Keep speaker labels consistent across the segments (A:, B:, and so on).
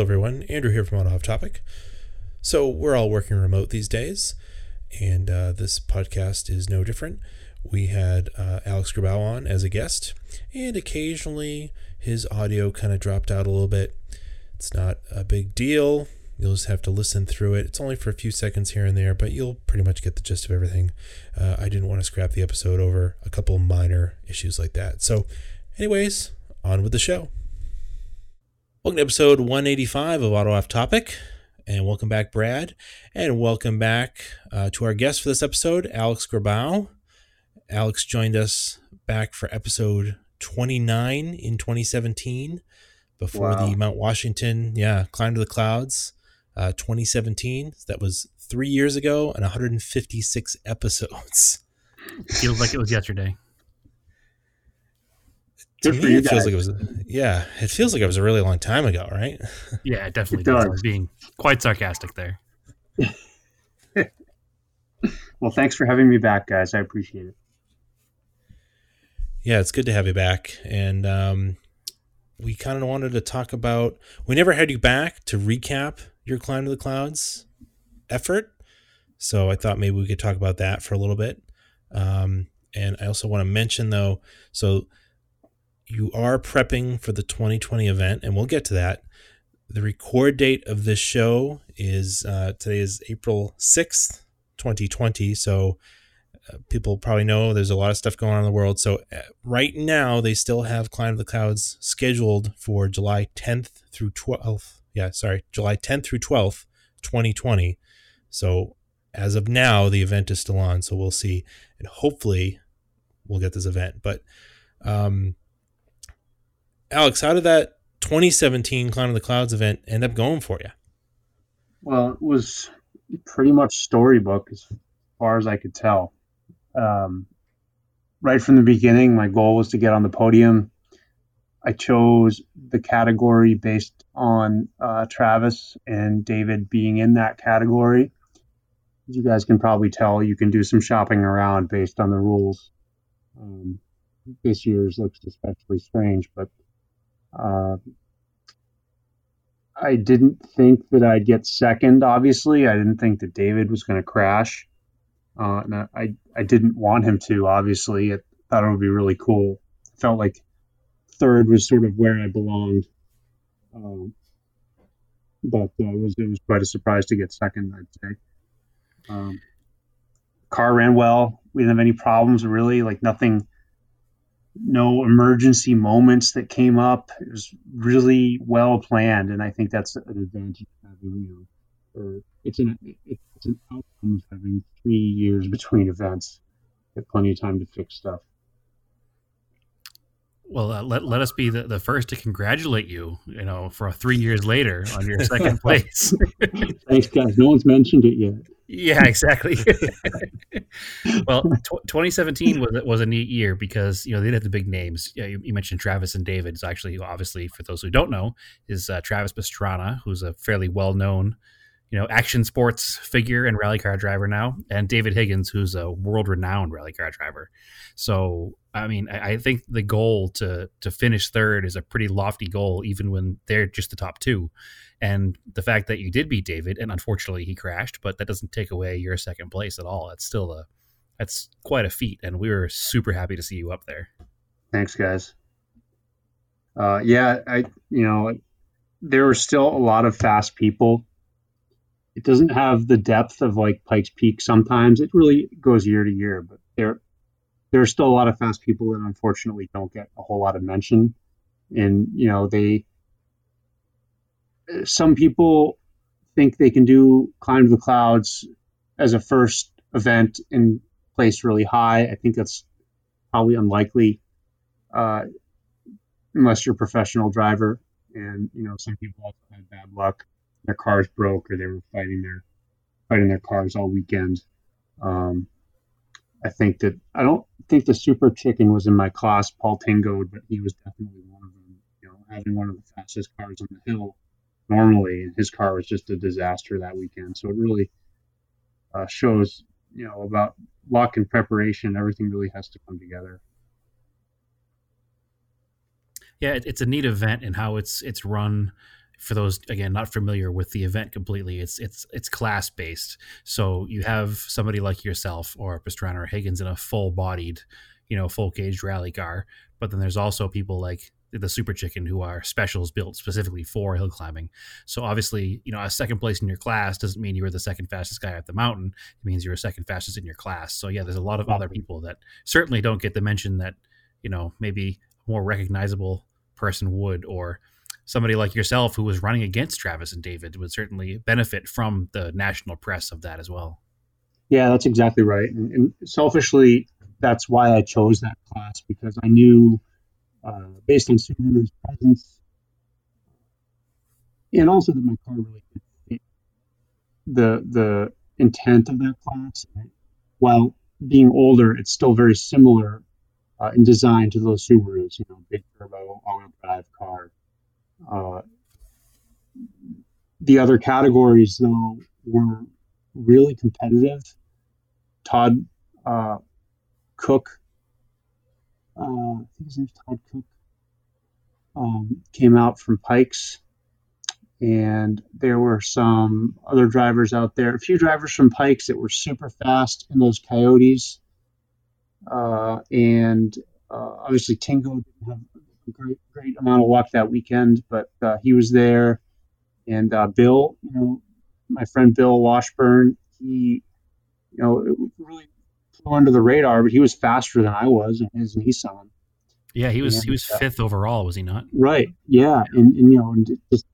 A: Hello, everyone. Andrew here from Auto Off Topic. So, we're all working remote these days, and uh, this podcast is no different. We had uh, Alex Grabau on as a guest, and occasionally his audio kind of dropped out a little bit. It's not a big deal. You'll just have to listen through it. It's only for a few seconds here and there, but you'll pretty much get the gist of everything. Uh, I didn't want to scrap the episode over a couple minor issues like that. So, anyways, on with the show. Welcome to episode 185 of Auto Off Topic. And welcome back, Brad. And welcome back uh, to our guest for this episode, Alex Grabau. Alex joined us back for episode 29 in 2017 before wow. the Mount Washington, yeah, Climb to the Clouds uh, 2017. That was three years ago and 156 episodes.
B: Feels like it was yesterday
A: to me, it feels like it was. Yeah, it feels like it was a really long time ago, right?
B: Yeah, it definitely it does. does. Being quite sarcastic there.
C: well, thanks for having me back, guys. I appreciate it.
A: Yeah, it's good to have you back, and um, we kind of wanted to talk about. We never had you back to recap your climb to the clouds effort, so I thought maybe we could talk about that for a little bit. Um, and I also want to mention though, so you are prepping for the 2020 event, and we'll get to that. The record date of this show is uh, today is April 6th, 2020. So uh, people probably know there's a lot of stuff going on in the world. So uh, right now, they still have Climb the Clouds scheduled for July 10th through 12th. Yeah, sorry, July 10th through 12th, 2020. So as of now, the event is still on. So we'll see. And hopefully, we'll get this event. But um, Alex, how did that 2017 Climb of the Clouds event end up going for you?
C: Well, it was pretty much storybook as far as I could tell. Um, right from the beginning, my goal was to get on the podium. I chose the category based on uh, Travis and David being in that category. As you guys can probably tell, you can do some shopping around based on the rules. Um, this year's looks especially strange, but uh, I didn't think that I'd get second. Obviously, I didn't think that David was going to crash. Uh, and I I didn't want him to. Obviously, I thought it would be really cool. Felt like third was sort of where I belonged. Um, but uh, it was it was quite a surprise to get second. I'd say. Um, car ran well. We didn't have any problems really. Like nothing no emergency moments that came up. It was really well planned, and I think that's an advantage of having you know, or it's an it's an outcome of having three years between events. Get plenty of time to fix stuff.
B: Well, uh, let, let us be the, the first to congratulate you, you know, for three years later on your second place.
C: Thanks, guys. No one's mentioned it yet.
B: Yeah, exactly. well, t- 2017 was was a neat year because you know they did have the big names. You, you, mentioned Travis and David. It's actually obviously for those who don't know is uh, Travis Pastrana, who's a fairly well known, you know, action sports figure and rally car driver now, and David Higgins, who's a world renowned rally car driver. So, I mean, I, I think the goal to to finish third is a pretty lofty goal, even when they're just the top two. And the fact that you did beat David, and unfortunately he crashed, but that doesn't take away your second place at all. It's still a that's quite a feat, and we were super happy to see you up there.
C: Thanks, guys. Uh, yeah, I you know there were still a lot of fast people. It doesn't have the depth of like Pikes Peak. Sometimes it really goes year to year, but there there are still a lot of fast people that unfortunately don't get a whole lot of mention. And you know they some people think they can do climb to the clouds as a first event and place really high. I think that's probably unlikely uh, unless you're a professional driver. And you know, some people also had bad luck; their cars broke, or they were fighting their fighting their cars all weekend. Um, I think that I don't think the super chicken was in my class, Paul Tingo, but he was definitely one of them. You know, having one of the fastest cars on the hill normally, and his car was just a disaster that weekend. So it really uh, shows, you know, about luck and preparation. Everything really has to come together.
B: Yeah, it's a neat event and how it's it's run for those again not familiar with the event completely, it's it's it's class based. So you have somebody like yourself or Pastrana or Higgins in a full bodied, you know, full caged rally car, but then there's also people like the super chicken who are specials built specifically for hill climbing. So obviously you know a second place in your class doesn't mean you were the second fastest guy at the mountain. It means you're second fastest in your class. So yeah there's a lot of other people that certainly don't get the mention that you know maybe a more recognizable person would or somebody like yourself who was running against travis and david would certainly benefit from the national press of that as well.
C: Yeah that's exactly right. And, and selfishly that's why i chose that class because i knew uh, based on Subaru's presence, and also that my car really fit the the intent of that class. While being older, it's still very similar uh, in design to those Subarus. You know, big turbo, all-wheel drive car. Uh, the other categories, though, were really competitive. Todd uh, Cook uh, I think his name's Todd Cook, um, came out from Pikes. And there were some other drivers out there, a few drivers from Pikes that were super fast in those coyotes. Uh, and uh, obviously, Tingo didn't have a great, great amount of luck that weekend, but uh, he was there. And uh, Bill, you know, my friend Bill Washburn, he, you know, really flew under the radar, but he was faster than I was in his Nissan.
B: Yeah, he was and, he was fifth overall, was he not?
C: Right. Yeah, and, and you know, and just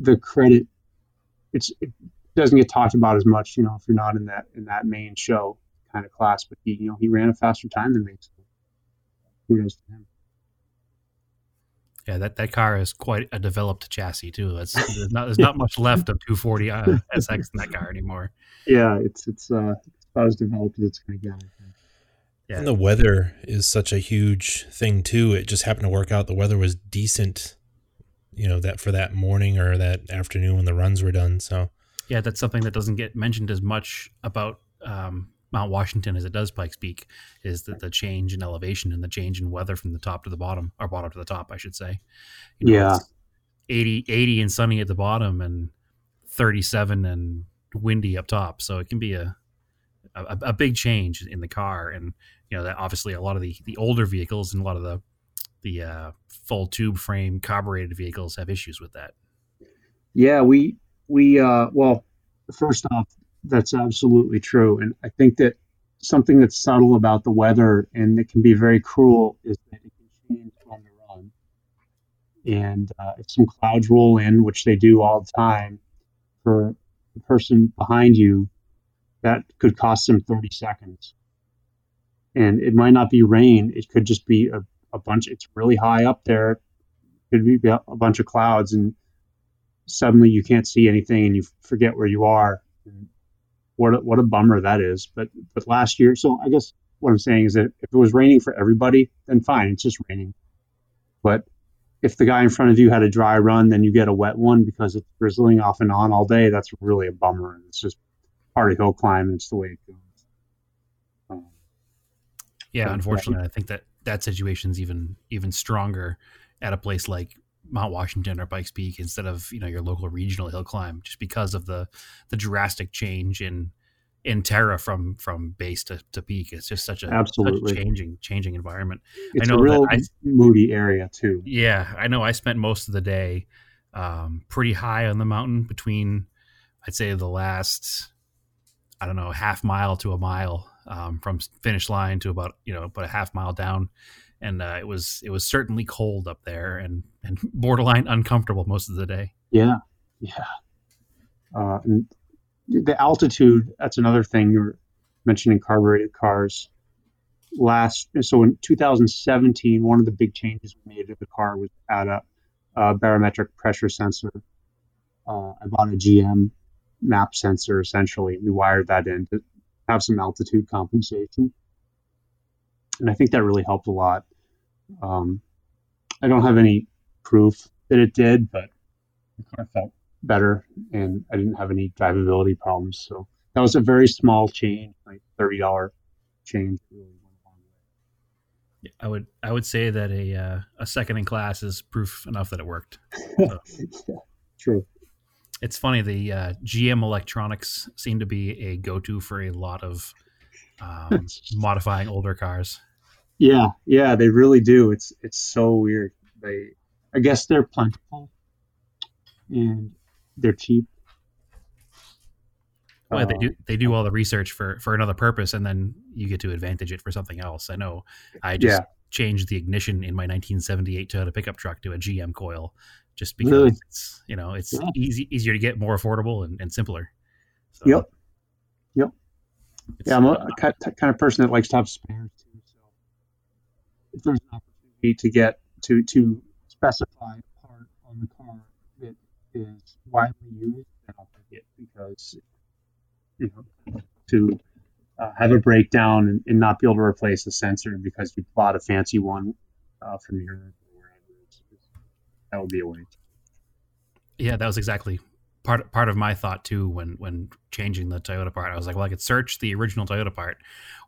C: the credit, it's it doesn't get talked about as much, you know, if you're not in that in that main show kind of class. But he, you know, he ran a faster time than me. So kudos to him.
B: Yeah, that, that car is quite a developed chassis too. That's there's not there's not much left of 240 uh, SX in that car anymore.
C: Yeah, it's it's uh as developed as it's going to get.
A: Yeah. And the weather is such a huge thing too. It just happened to work out. The weather was decent, you know, that for that morning or that afternoon when the runs were done. So
B: yeah, that's something that doesn't get mentioned as much about um, Mount Washington as it does Pikes Peak. Is that the change in elevation and the change in weather from the top to the bottom, or bottom to the top, I should say.
C: You know, yeah,
B: 80, 80 and sunny at the bottom, and thirty-seven and windy up top. So it can be a a, a, big change in the car, and you know that obviously a lot of the the older vehicles and a lot of the the uh, full tube frame carbureted vehicles have issues with that.
C: Yeah, we we uh, well, first off, that's absolutely true, and I think that something that's subtle about the weather and it can be very cruel is that it can change on the run. And uh, if some clouds roll in, which they do all the time, for the person behind you, that could cost them 30 seconds. And it might not be rain, it could just be a, a bunch, it's really high up there, it could be a bunch of clouds, and suddenly you can't see anything and you forget where you are. And what a, what a bummer that is. But but last year, so I guess what I'm saying is that if it was raining for everybody, then fine, it's just raining. But if the guy in front of you had a dry run, then you get a wet one because it's drizzling off and on all day. That's really a bummer. And it's just part hill climb. It's the way it goes. Um,
B: yeah, unfortunately, I think that that situation's even even stronger at a place like Mount Washington or Pikes Peak instead of you know your local regional hill climb, just because of the the drastic change in in terra from from base to, to peak. It's just such a
C: absolutely
B: such a changing changing environment.
C: It's I know a real I, moody area too.
B: Yeah, I know. I spent most of the day um, pretty high on the mountain between I'd say the last I don't know, half mile to a mile um, from finish line to about you know about a half mile down, and uh, it was it was certainly cold up there and and borderline uncomfortable most of the day.
C: Yeah, yeah. Uh, and the altitude that's another thing you were mentioning carbureted cars. Last so in 2017, one of the big changes we made to the car was add a, a barometric pressure sensor. Uh, I bought a GM map sensor essentially. We wired that in to have some altitude compensation. And I think that really helped a lot. Um, I don't have any proof that it did, but the car felt better and I didn't have any drivability problems. So that was a very small change, like $30 change.
B: I would I would say that a uh, a second in class is proof enough that it worked. So.
C: yeah. true.
B: It's funny. The uh, GM electronics seem to be a go-to for a lot of um, modifying older cars.
C: Yeah, yeah, they really do. It's it's so weird. They, I guess they're plentiful, and they're cheap.
B: Well, they
C: Uh,
B: do they do all the research for for another purpose, and then you get to advantage it for something else. I know. I just
C: Yeah.
B: changed the ignition in my 1978 Toyota pickup truck to a GM coil, just because
C: Really?
B: it's you know it's
C: Yeah.
B: easy easier to get, more affordable, and, and simpler. So
C: Yep. Yep. Yeah, I'm a,
B: uh,
C: a kind of person that likes to have spares too. So if there's an opportunity to get to to specify a part on the car that is widely used, then I'll take it because you know to uh, have a breakdown and, and not be able to replace the sensor because you bought a fancy one uh, from Europe or wherever. It's, it's, that would be a win.
B: yeah, that was exactly part part of my thought too when when changing the Toyota part. I was like, well, I could search the original Toyota part,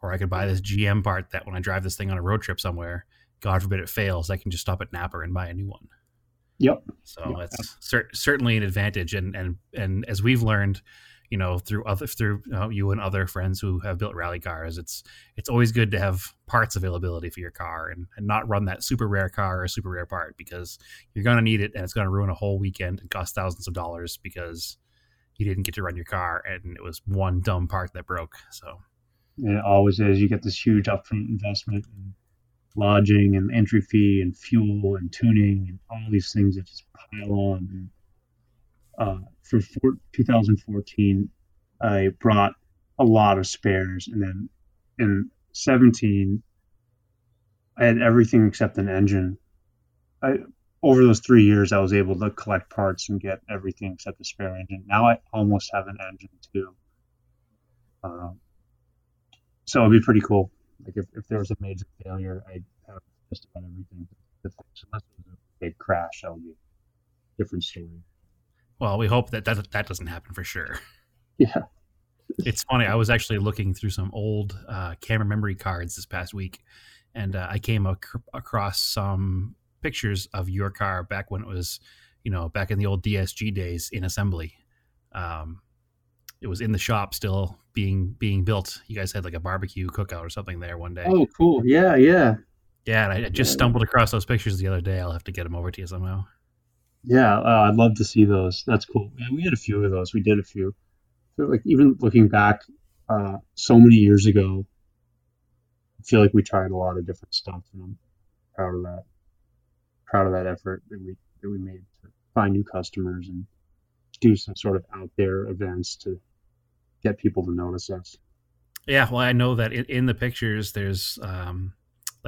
B: or I could buy this GM part that when I drive this thing on a road trip somewhere, God forbid it fails, I can just stop at Napa and buy a new one.
C: Yep.
B: So
C: Yeah.
B: it's cer- certainly an advantage, and and and as we've learned, you know, through other through you and other friends who have built rally cars, it's it's always good to have parts availability for your car and, and not run that super rare car or super rare part because you're gonna need it and it's gonna ruin a whole weekend and cost thousands of dollars because you didn't get to run your car and it was one dumb part that broke. So
C: And it always is. You get this huge upfront investment in lodging and entry fee and fuel and tuning and all these things that just pile on. Uh, for four, 2014, I brought a lot of spares, and then in 17, I had everything except an engine. I over those three years, I was able to collect parts and get everything except the spare engine. Now I almost have an engine too. Um, so it'd be pretty cool. Like if, if there was a major failure, I'd have just about everything to fix. Unless it was a big crash, that would be a different story.
B: Well, we hope that that, that doesn't happen for sure.
C: Yeah.
B: It's funny. I was actually looking through some old uh, camera memory cards this past week, and uh, I came ac- across some pictures of your car back when it was, you know, back in the old DSG days in assembly. Um, it was in the shop still being being built. You guys had like a barbecue cookout or something there one day.
C: Oh, cool. Yeah, yeah.
B: Yeah, and I just
C: Yeah.
B: stumbled across those pictures the other day. I'll have to get them over to you somehow.
C: Yeah, uh, I'd love to see those. That's cool. Yeah, we had a few of those. We did a few. Like even looking back uh, so many years ago, I feel like we tried a lot of different stuff, and I'm proud of that. Proud of that effort that we that we made to find new customers and do some sort of out there events to get people to notice us.
B: Yeah, well, I know that in, in the pictures, there's um,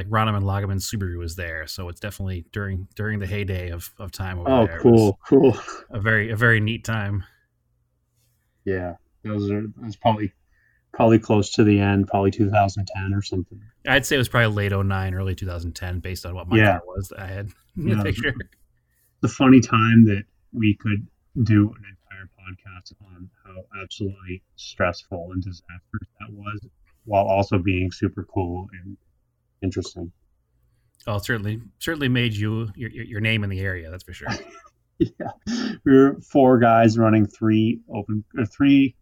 B: like Ronim and Lagaman Subaru was there, so it's definitely during during the heyday of, of time over
C: Oh,
B: there.
C: Cool, cool.
B: a very a very neat time.
C: Yeah, those are. That's probably probably close to the end, probably 2010 or something.
B: I'd say it was probably late 09, early 2010, based on what my
C: Yeah.
B: car was that I had in
C: Yeah.
B: the picture.
C: the funny time that we could do an entire podcast on how absolutely stressful and disastrous that was, while also being super cool and interesting.
B: Oh, it certainly certainly made you your, your your name in the area. That's for sure.
C: Yeah, we were four guys running three open or three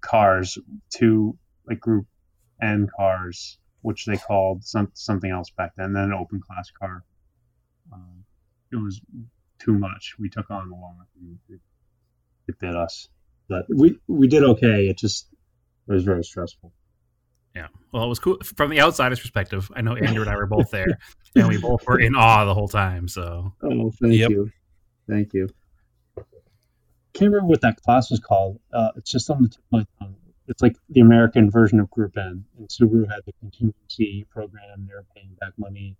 C: cars, two like group N cars, which they called some something else back then, then an open class car. Um, it was too much. We took on a lot. It, it bit us, but we we did okay. It just it was very stressful.
B: Yeah. Well, it was cool from the outsider's perspective. I know Andrew and I were both there, and we both were in awe the whole time. So
C: Oh, thank
A: Yep.
C: you, thank you. Can't remember what that class was called. Uh, it's just on the tip of my tongue. It's like the American version of Group N. And Subaru had the contingency program. They were paying back money.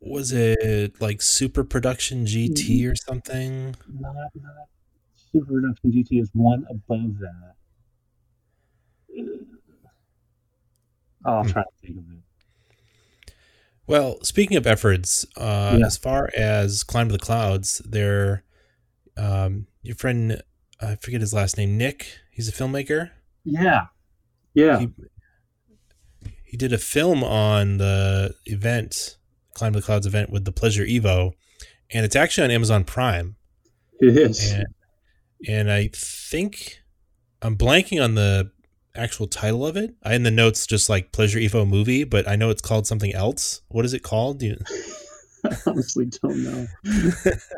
A: Was it like Super Production GT or something?
C: Not not Super Production GT is one above that. Oh, I'll
A: Hmm.
C: try to think of it.
A: Well, speaking of efforts, uh,
C: Yeah.
A: as far as Climb to the Clouds, there, um, your friend, I forget his last name, Nick. He's a filmmaker.
C: Yeah, yeah.
A: He, he did a film on the event, Climb to the Clouds event with the Pleasure Evo, and it's actually on Amazon Prime.
C: It is.
A: And, and I think I'm blanking on the actual title of it. I in the notes just like Pleasure Evo movie, but I know it's called something else. What is it called? Do you...
C: I honestly don't know.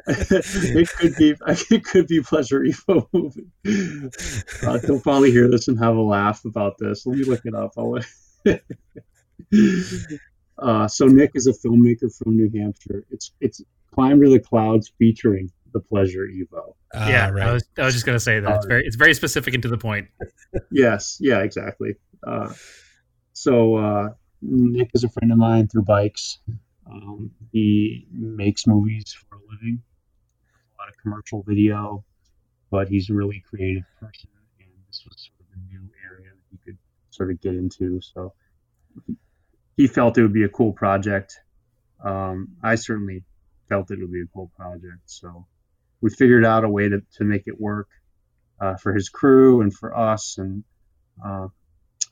C: it could be it could be Pleasure Evo movie. Uh, he'll probably hear this and have a laugh about this. Let me look it up. I'll uh, so Nick is a filmmaker from New Hampshire. It's it's Climb to the Clouds featuring the Pleasure Evo.
B: Ah, yeah, right. I was I was just gonna say that uh, it's very it's very specific and to the point.
C: yes, yeah, exactly. Uh, so uh, Nick is a friend of mine through bikes. Um, he makes movies for a living, a lot of commercial video, but he's a really creative person, and this was sort of a new area that he could sort of get into. So he felt it would be a cool project. Um, I certainly felt it would be a cool project. So we figured out a way to, to make it work uh, for his crew and for us. And uh,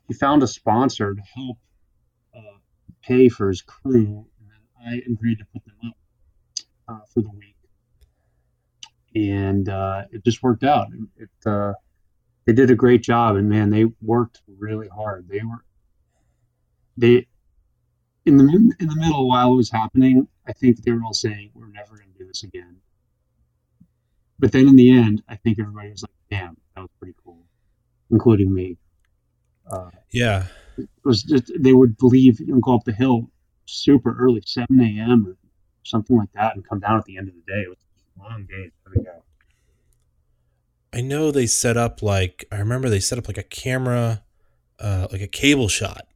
C: he found a sponsor to help uh, pay for his crew. And I agreed to put them up uh, for the week. And uh, it just worked out. It, uh, they did a great job, and man, they worked really hard. They were they in the in the middle while it was happening. I think they were all saying, "We're never going to do this again." But then in the end, I think everybody was like, "Damn, that was pretty cool," including me.
A: Uh, yeah,
C: it was just they would believe you know, go up the hill super early, seven a.m. or something like that, and come down at the end of the day. It was long days for the.
A: I know they set up like I remember they set up like a camera, uh, like a cable shot.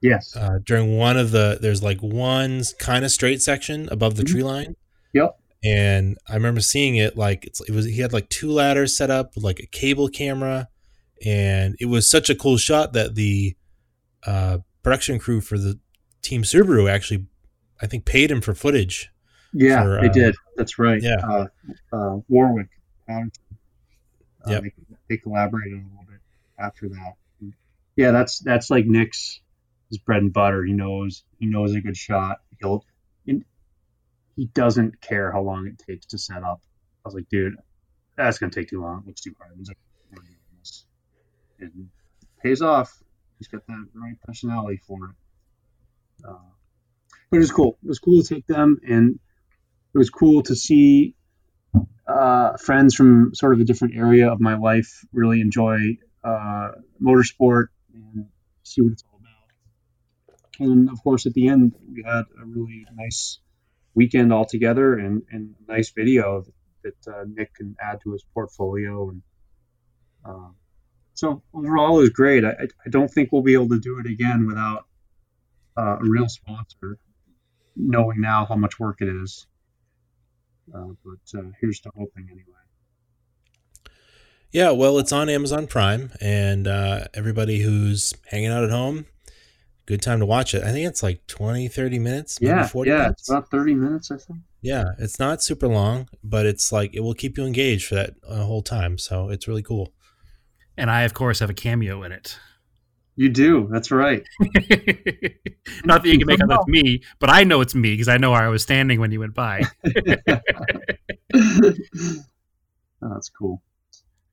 C: Yes.
A: Uh, during one of the there's like one kind of straight section above the mm-hmm. tree line.
C: Yep
A: and I remember seeing it like it's, it was he had like two ladders set up with like a cable camera, and it was such a cool shot that the uh, production crew for the Team Subaru actually, I think, paid him for footage.
C: Yeah, for, they uh, did. That's right.
A: Yeah,
C: uh, uh Warwick. Yeah, they, they collaborated a little bit after that. Yeah, that's that's like Nick's his bread and butter. He knows he knows a good shot. He'll he doesn't care how long it takes to set up. I was like, dude, that's gonna take too long. It looks too hard. He's like, it pays off. He's got that right personality for it. Uh, but it was cool. It was cool to take them, and it was cool to see uh, friends from sort of a different area of my life really enjoy uh, motorsport and see what it's all about. And of course, at the end, we had a really nice weekend altogether and, and a nice video that uh, Nick can add to his portfolio. And uh, so overall, it was great. I, I don't think we'll be able to do it again without uh, a real sponsor, knowing now how much work it is. Uh, but uh, here's to hoping anyway.
A: Yeah, well, it's on Amazon Prime, and uh, everybody who's hanging out at home, good time to watch it. I think it's like 20, 30 minutes.
C: Yeah, 40 yeah, minutes. it's about 30 minutes, I think.
A: Yeah, it's not super long, but it's like it will keep you engaged for that uh, whole time. So it's really cool.
B: And I, of course, have a cameo in it.
C: You do. That's right.
B: Not that you can make out that's me, but I know it's me because I know where I was standing when you went by.
C: oh, that's cool.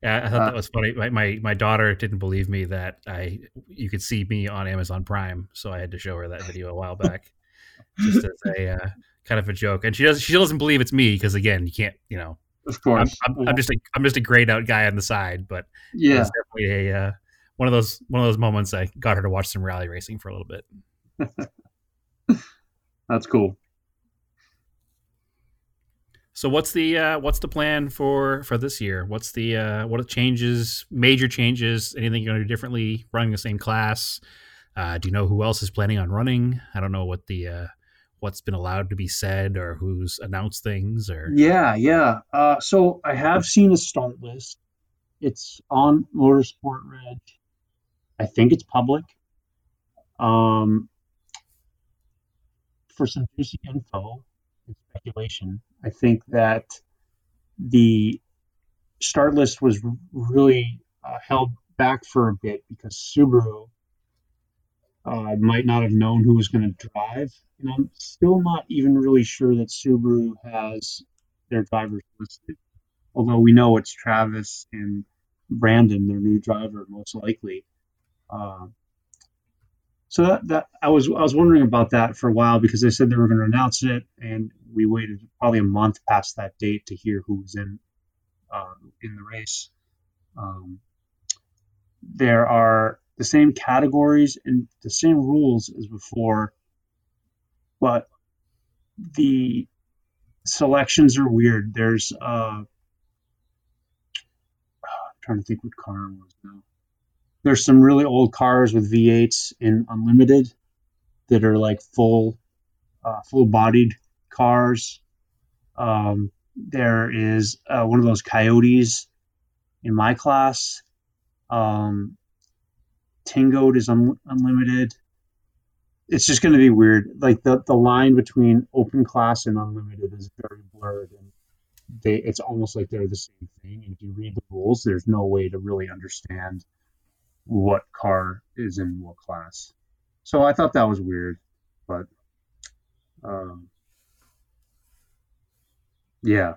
B: Yeah, I thought uh, that was funny. My, my, my daughter didn't believe me that I you could see me on Amazon Prime, so I had to show her that video a while back, just as a uh, kind of a joke. And she does she doesn't believe it's me because again, you can't you know.
C: Of course,
B: I'm, I'm, I'm, just a I'm just a grayed out guy on the side, but
C: yeah, it's
B: definitely a uh, one of those one of those moments I got her to watch some rally racing for a little bit.
C: That's cool.
B: So what's the uh, what's the plan for for this year? What's the uh, what changes? Major changes? Anything you're going to do differently? Running the same class? Uh, do you know who else is planning on running? I don't know what the uh, what's been allowed to be said or who's announced things or
C: yeah yeah. Uh, so I have seen a start list. It's on Motorsport Reg. I think it's public. Um, for some juicy info speculation, I think that the start list was really uh, held back for a bit because Subaru uh, might not have known who was going to drive. And I'm still not even really sure that Subaru has their drivers listed. Although we know it's Travis and Brandon, their new driver, most likely. Uh, so that, that I was I was wondering about that for a while because they said they were going to announce it, and we waited probably a month past that date to hear who was in uh, in the race. Um, there are the same categories and the same rules as before, but the selections are weird. There's uh, I'm trying to think what car was now. There's some really old cars with V8s in unlimited that are like full, uh, full bodied cars. Um, there is uh, one of those coyotes in my class. Um, Tingoed is un- unlimited. It's just going to be weird. Like the, the line between open class and unlimited is very blurred, and they it's almost like they're the same thing. And if you read the rules, there's no way to really understand what car is in what class. So I thought that was weird, but um, yeah,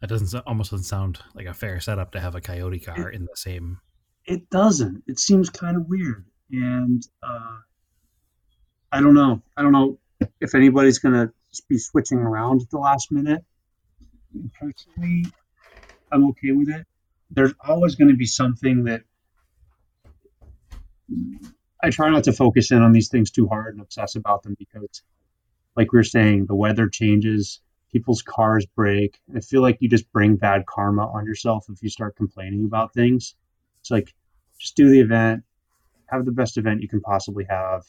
B: That doesn't almost doesn't sound like a fair setup to have a Coyote car in the same.
C: it doesn't. It seems kind of weird, and uh, I don't know. I don't know if anybody's gonna be switching around at the last minute. Personally, I'm okay with it. There's always going to be something that I try not to focus in on these things too hard and obsess about them because, like we were saying, the weather changes, people's cars break. I feel like you just bring bad karma on yourself if you start complaining about things. It's like just do the event, have the best event you can possibly have,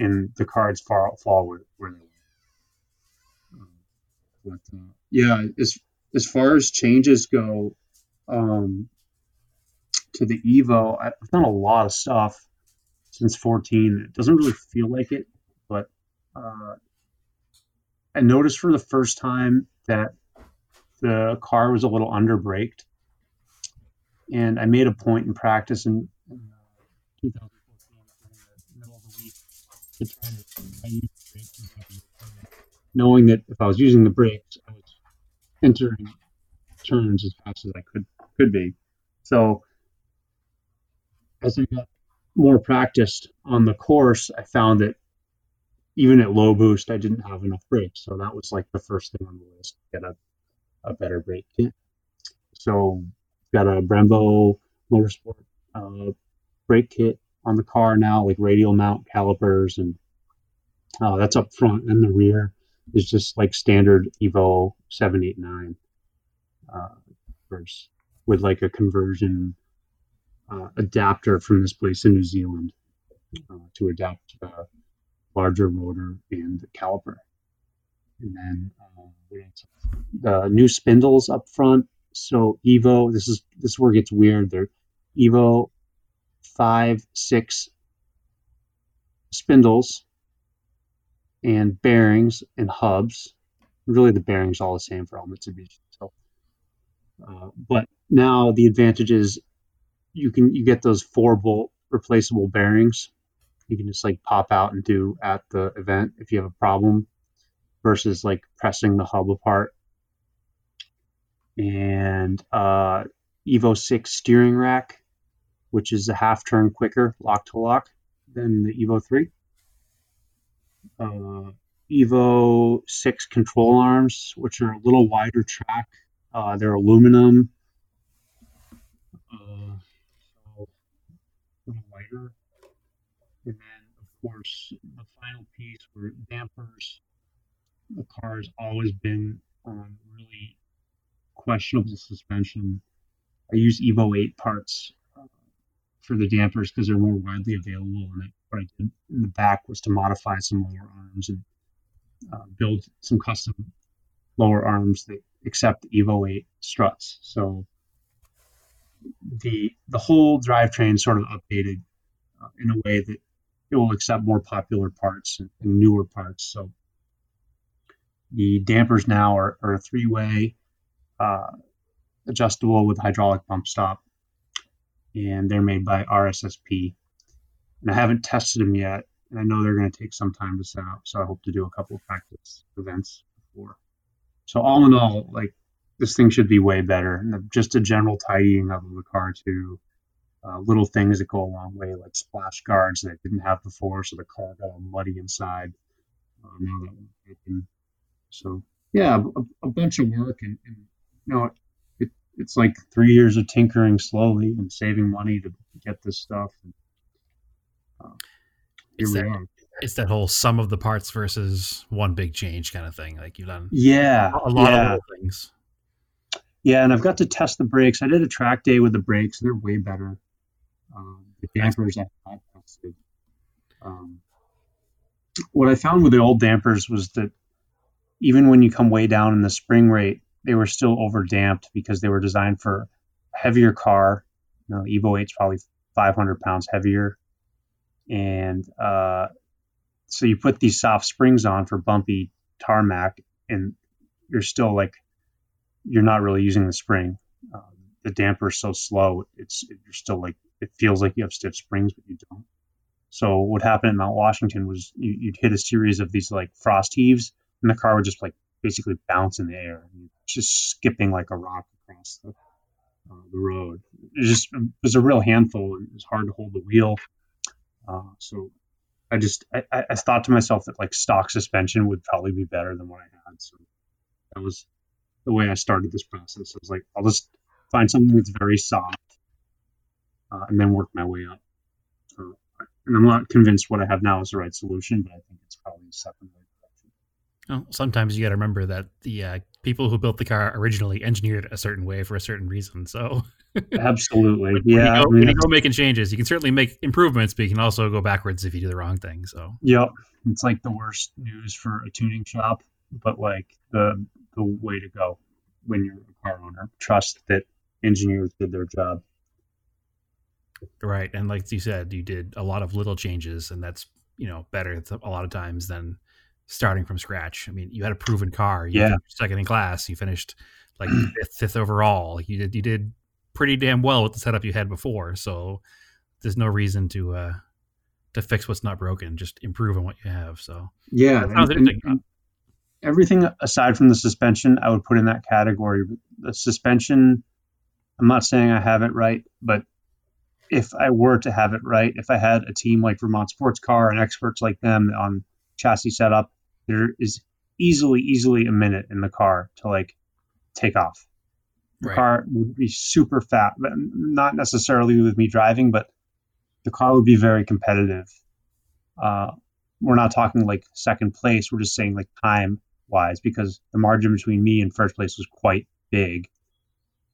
C: and the cards fall fall where, where they will. Um, but uh, yeah, as as far as changes go, um, to the Evo, I've done a lot of stuff since 14. It doesn't really feel like it, but uh, I noticed for the first time that the car was a little underbraked. and I made a point in practice in, in uh, 2014 in the middle of the week to try to knowing that if I was using the brakes, I was entering turns as fast as I could could be. So as I got more practiced on the course, I found that even at low boost, I didn't have enough brakes. So that was like the first thing on the list: get a, a better brake kit. So got a Brembo Motorsport uh, brake kit on the car now, like radial mount calipers, and uh, that's up front. And the rear is just like standard Evo 789 uh, with like a conversion uh, adapter from this place in New Zealand uh, to adapt uh, larger rotor and the caliper. And then uh, the new spindles up front so Evo, this is this is where it gets weird. They're Evo five, six spindles and bearings and hubs. Really, the bearings all the same for all Mitsubishi. So, uh, but now the advantage is you can you get those four bolt replaceable bearings. You can just like pop out and do at the event if you have a problem, versus like pressing the hub apart and uh, Evo 6 steering rack, which is a half turn quicker lock to lock than the Evo 3. Uh, Evo 6 control arms, which are a little wider track. Uh, they're aluminum. Uh, so And then, of course, the final piece were dampers. The car has always been on really questionable suspension. I use Evo 8 parts uh, for the dampers because they're more widely available. And what I did in the back was to modify some lower arms and uh, build some custom lower arms that accept Evo 8 struts. So the the whole drivetrain sort of updated in a way that it will accept more popular parts and, and newer parts. So the dampers now are, are a three-way uh, adjustable with hydraulic bump stop, and they're made by RSSP. and I haven't tested them yet. And I know they're going to take some time to set up, so I hope to do a couple of practice events before. So all in all, like this thing should be way better. And just a general tidying up of the car too. Uh, little things that go a long way, like splash guards that I didn't have before, so the car got all muddy inside. Uh, now that won't. So yeah, a, a bunch of work, and, and you know, it, it's like three years of tinkering slowly and saving money to get this stuff. And,
B: uh, here it's we that. It's that whole sum of the parts versus one big change kind of thing. Like you've done,
C: yeah,
B: a lot
C: yeah.
B: of little things.
C: Yeah, and I've got to test the brakes. I did a track day with the brakes; they're way better. Um, the dampers I tested. Um, what I found with the old dampers was that even when you come way down in the spring rate, they were still over damped because they were designed for a heavier car. You know, Evo 8's probably 500 pounds heavier. And uh, so you put these soft springs on for bumpy tarmac, and you're still like, you're not really using the spring. Um, the damper is so slow, it's you're still like, it feels like you have stiff springs, but you don't. So what happened in Mount Washington was you, would hit a series of these like frost heaves, and the car would just like basically bounce in the air, just skipping like a rock across the, uh, the road. It just it was a real handful, and it was hard to hold the wheel. Uh, so I just I, I thought to myself that like stock suspension would probably be better than what I had. So that was the way I started this process. I was like, I'll just find something that's very soft, uh, and then work my way up. and I'm not convinced what I have now is the right solution, but I think it's probably a step in second way
B: well, sometimes you got to remember that the uh, people who built the car originally engineered it a certain way for a certain reason. So,
C: absolutely,
B: when,
C: yeah.
B: When you, go, when you go making changes, you can certainly make improvements, but you can also go backwards if you do the wrong thing. So,
C: yep, it's like the worst news for a tuning shop, but like the the way to go when you're a car owner. Trust that engineers did their job.
B: Right, and like you said, you did a lot of little changes, and that's you know better a lot of times than starting from scratch. I mean, you had a proven car. You
C: yeah.
B: second in class. You finished like fifth, fifth overall. You did you did pretty damn well with the setup you had before. So there's no reason to uh to fix what's not broken. Just improve on what you have. So
C: yeah, everything aside from the suspension, I would put in that category. The suspension, I'm not saying I have it right, but if I were to have it right, if I had a team like Vermont Sports Car and experts like them on chassis setup, there is easily, easily a minute in the car to like take off. The right. car would be super fast, but not necessarily with me driving, but the car would be very competitive. Uh, we're not talking like second place. We're just saying like time wise because the margin between me and first place was quite big.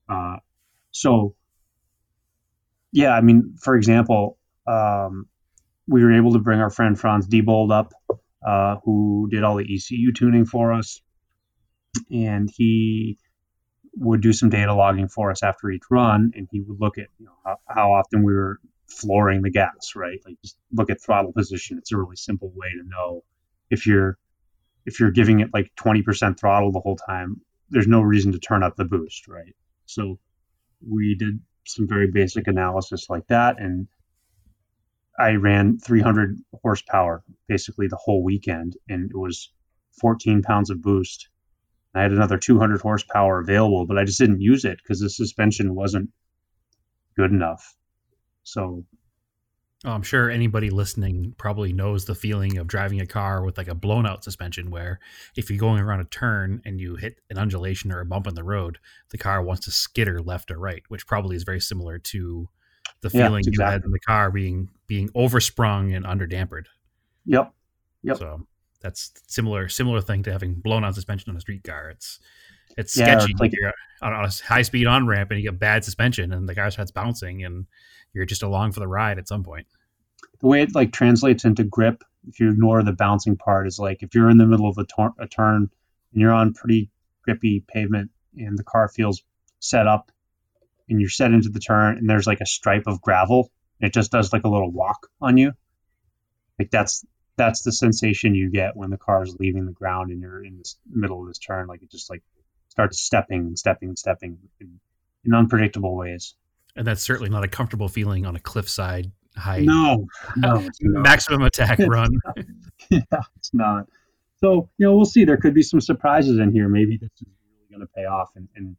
C: Uh, so, yeah, I mean, for example, um, we were able to bring our friend Franz Diebold up uh, who did all the ECU tuning for us. And he would do some data logging for us after each run, and he would look at you know, how, how, often we were flooring the gas, right? Like just look at throttle position. It's a really simple way to know if you're if you're giving it like 20% throttle the whole time. There's no reason to turn up the boost, right? So we did some very basic analysis like that, and I ran 300 horsepower basically the whole weekend, and it was 14 pounds of boost. I had another 200 horsepower available, but I just didn't use it because the suspension wasn't good enough. So,
B: oh, I'm sure anybody listening probably knows the feeling of driving a car with like a blown out suspension, where if you're going around a turn and you hit an undulation or a bump in the road, the car wants to skitter left or right, which probably is very similar to the feeling yeah, exactly. you had in the car being being oversprung and under dampered.
C: Yep. Yep.
B: So that's similar similar thing to having blown out suspension on a street car. It's it's yeah, sketchy. Like, you're on a high speed on ramp and you get bad suspension and the car starts bouncing and you're just along for the ride at some point.
C: The way it like translates into grip, if you ignore the bouncing part, is like if you're in the middle of a, tor- a turn and you're on pretty grippy pavement and the car feels set up and you're set into the turn and there's like a stripe of gravel and it just does like a little walk on you like that's that's the sensation you get when the car is leaving the ground and you're in the middle of this turn like it just like starts stepping and stepping and stepping in, in unpredictable ways
B: and that's certainly not a comfortable feeling on a cliffside high
C: No, no,
B: maximum attack run.
C: yeah, it's not. So you know, we'll see. There could be some surprises in here. Maybe this is really going to pay off, and, and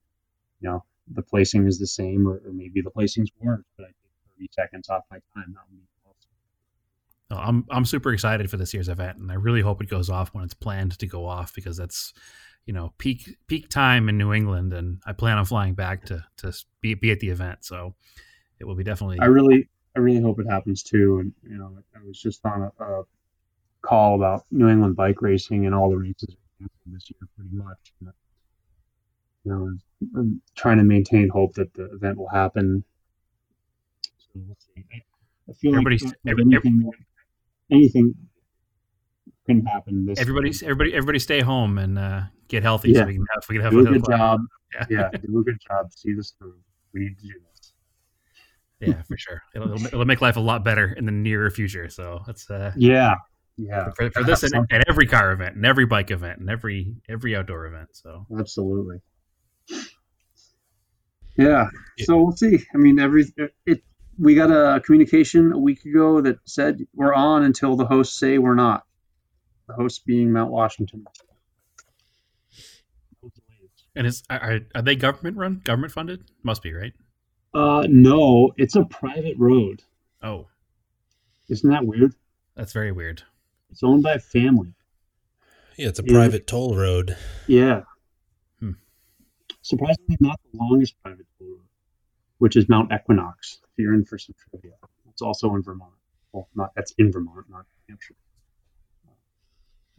C: you know, the placing is the same, or, or maybe the placing's worse. But I take 30 seconds off my time. That would be awesome.
B: No, I'm I'm super excited for this year's event, and I really hope it goes off when it's planned to go off because that's you know peak peak time in New England, and I plan on flying back to to be be at the event. So it will be definitely.
C: I really, I really hope it happens too. And you know, I was just on a, a call about New England bike racing, and all the races this year, pretty much. And, you know, I'm trying to maintain hope that the event will happen. So we'll see. I, I feel
B: Everybody's-
C: like
B: every-
C: anything, anything can happen. This
B: everybody, everybody, everybody, stay home and uh, get healthy so
C: Yeah.
B: we can have we can have
C: do a good job.
B: Yeah.
C: Yeah, do a good job. See this through. We need to do this.
B: Yeah, for sure. It'll, it'll, it'll make life a lot better in the near future. So that's uh,
C: Yeah, yeah,
B: for, for this and, and every car event, and every bike event, and every every outdoor event. So
C: absolutely. Yeah.
A: Yeah.
C: So we'll see. I mean, every it. We got a communication a week ago that said we're on until the hosts say we're not. The host being Mount Washington.
B: and is are, are they government run, government funded? Must be right.
C: Uh, no, it's a private road.
B: Oh,
C: Isn't that weird?
B: that's very weird.
C: It's owned by a family.
A: Yeah, it's a
C: Yeah.
A: private toll road.
C: Yeah.
B: Hmm.
C: Surprisingly, not the longest private toll road, which is Mount Equinox. If you're in for some trivia, it's also in Vermont. Well, not that's in Vermont, not Hampshire.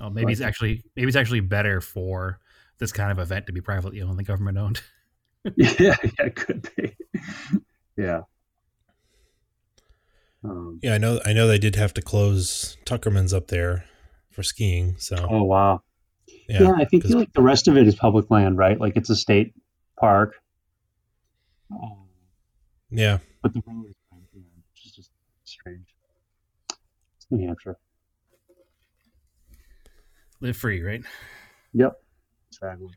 B: Oh, maybe it's actually maybe it's actually better for this kind of event to be privately owned than government owned.
C: yeah, yeah, it could be. yeah. Um,
A: Yeah, I know. I know they did have to close Tuckerman's up there for skiing. So
C: oh wow.
A: yeah,
C: Yeah, I think
A: 'cause-
C: like the rest of it is public land, right? Like it's a state park. Um,
A: yeah.
C: but the road is private land, is just strange. It's New Hampshire.
B: Live free, right?
C: Yep. Exactly.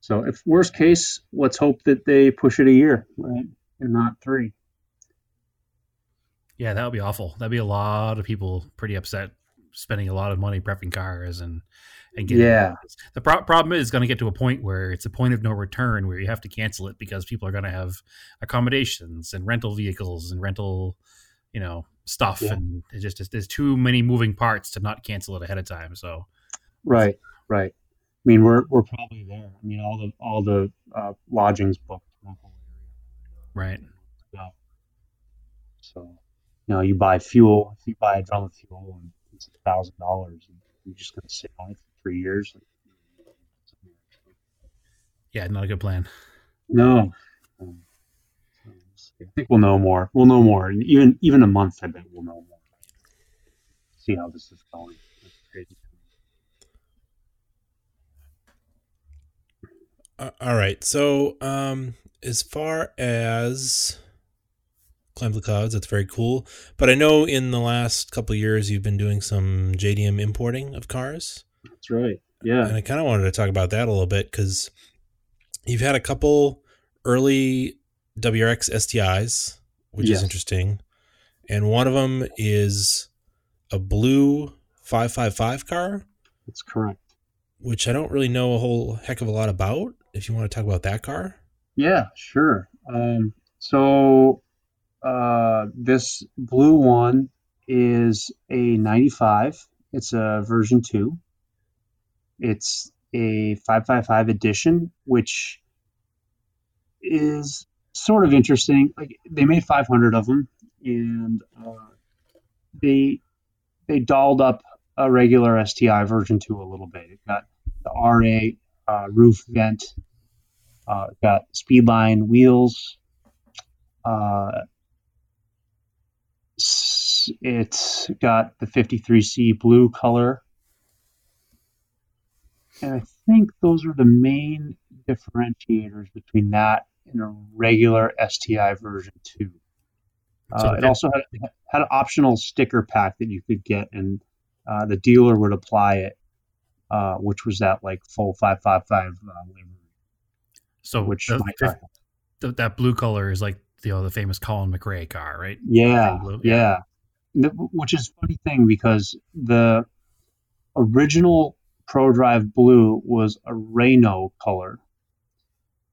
C: So if worst case, let's hope that they push it a year, right? And not three.
B: Yeah, that would be awful. That'd be a lot of people pretty upset, spending a lot of money prepping cars and and getting.
C: Yeah.
B: The pro- problem is going to get to a point where it's a point of no return, where you have to cancel it because people are going to have accommodations and rental vehicles and rental, you know, stuff,
C: Yeah.
B: and it just there's too many moving parts to not cancel it ahead of time. So
C: Right, right. I mean, we're we're probably there. I mean, all the all the uh, lodgings booked. in that whole area.
B: right,
C: Yeah. So, you know, you buy fuel. If you buy a drum of fuel and it's a thousand dollars, you're just going to sit on it for three years.
B: yeah, not a good plan.
C: No. Um, so we'll see. I think we'll know more. We'll know more. And even even a month, I bet we'll know more. See how this is going. That's crazy.
A: Uh, all right. So, um, as far as climb the clouds, that's very cool. But I know in the last couple of years you've been doing some JDM importing of cars,
C: That's right. Yeah.
A: and I kind of wanted to talk about that a little bit because you've had a couple early WRX STIs, which
C: Yes.
A: is interesting, and one of them is a blue 555 car,
C: That's correct.
A: which I don't really know a whole heck of a lot about. If you want to talk about that car.
C: Yeah, sure. Um, so uh, this blue one is a 95. It's a version 2. It's a 555 edition, which is sort of interesting. Like they made 500 of them, and uh, they they dolled up a regular STI version 2 a little bit. It got the RA uh, roof vent uh, got Speedline wheels. Uh, it's got the 53C blue color. And I think those are the main differentiators between that and a regular STI version 2.
B: So
C: Uh, it also had, had an optional sticker pack that you could get, and uh, the dealer would apply it, uh, which was that like full 555 uh, livery
B: So
C: which
B: the- the- that blue color is like the, the famous Colin McRae car, right?
C: Yeah,
B: Blue,
C: yeah. N- Which is a funny thing because the original Prodrive Blue was a Renault color.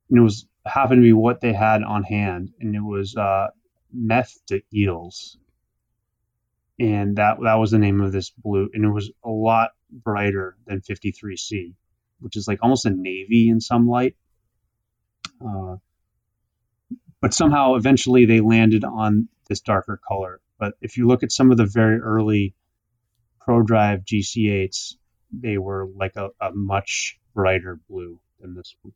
C: And it was happened to be what they had on hand, and it was uh, meth to eels. And that that was the name of this blue, and it was a lot brighter than 53C, which is like almost a navy in some light. Uh, but somehow eventually they landed on this darker color. But if you look at some of the very early ProDrive GC8s, they were like a, a much brighter blue than this one.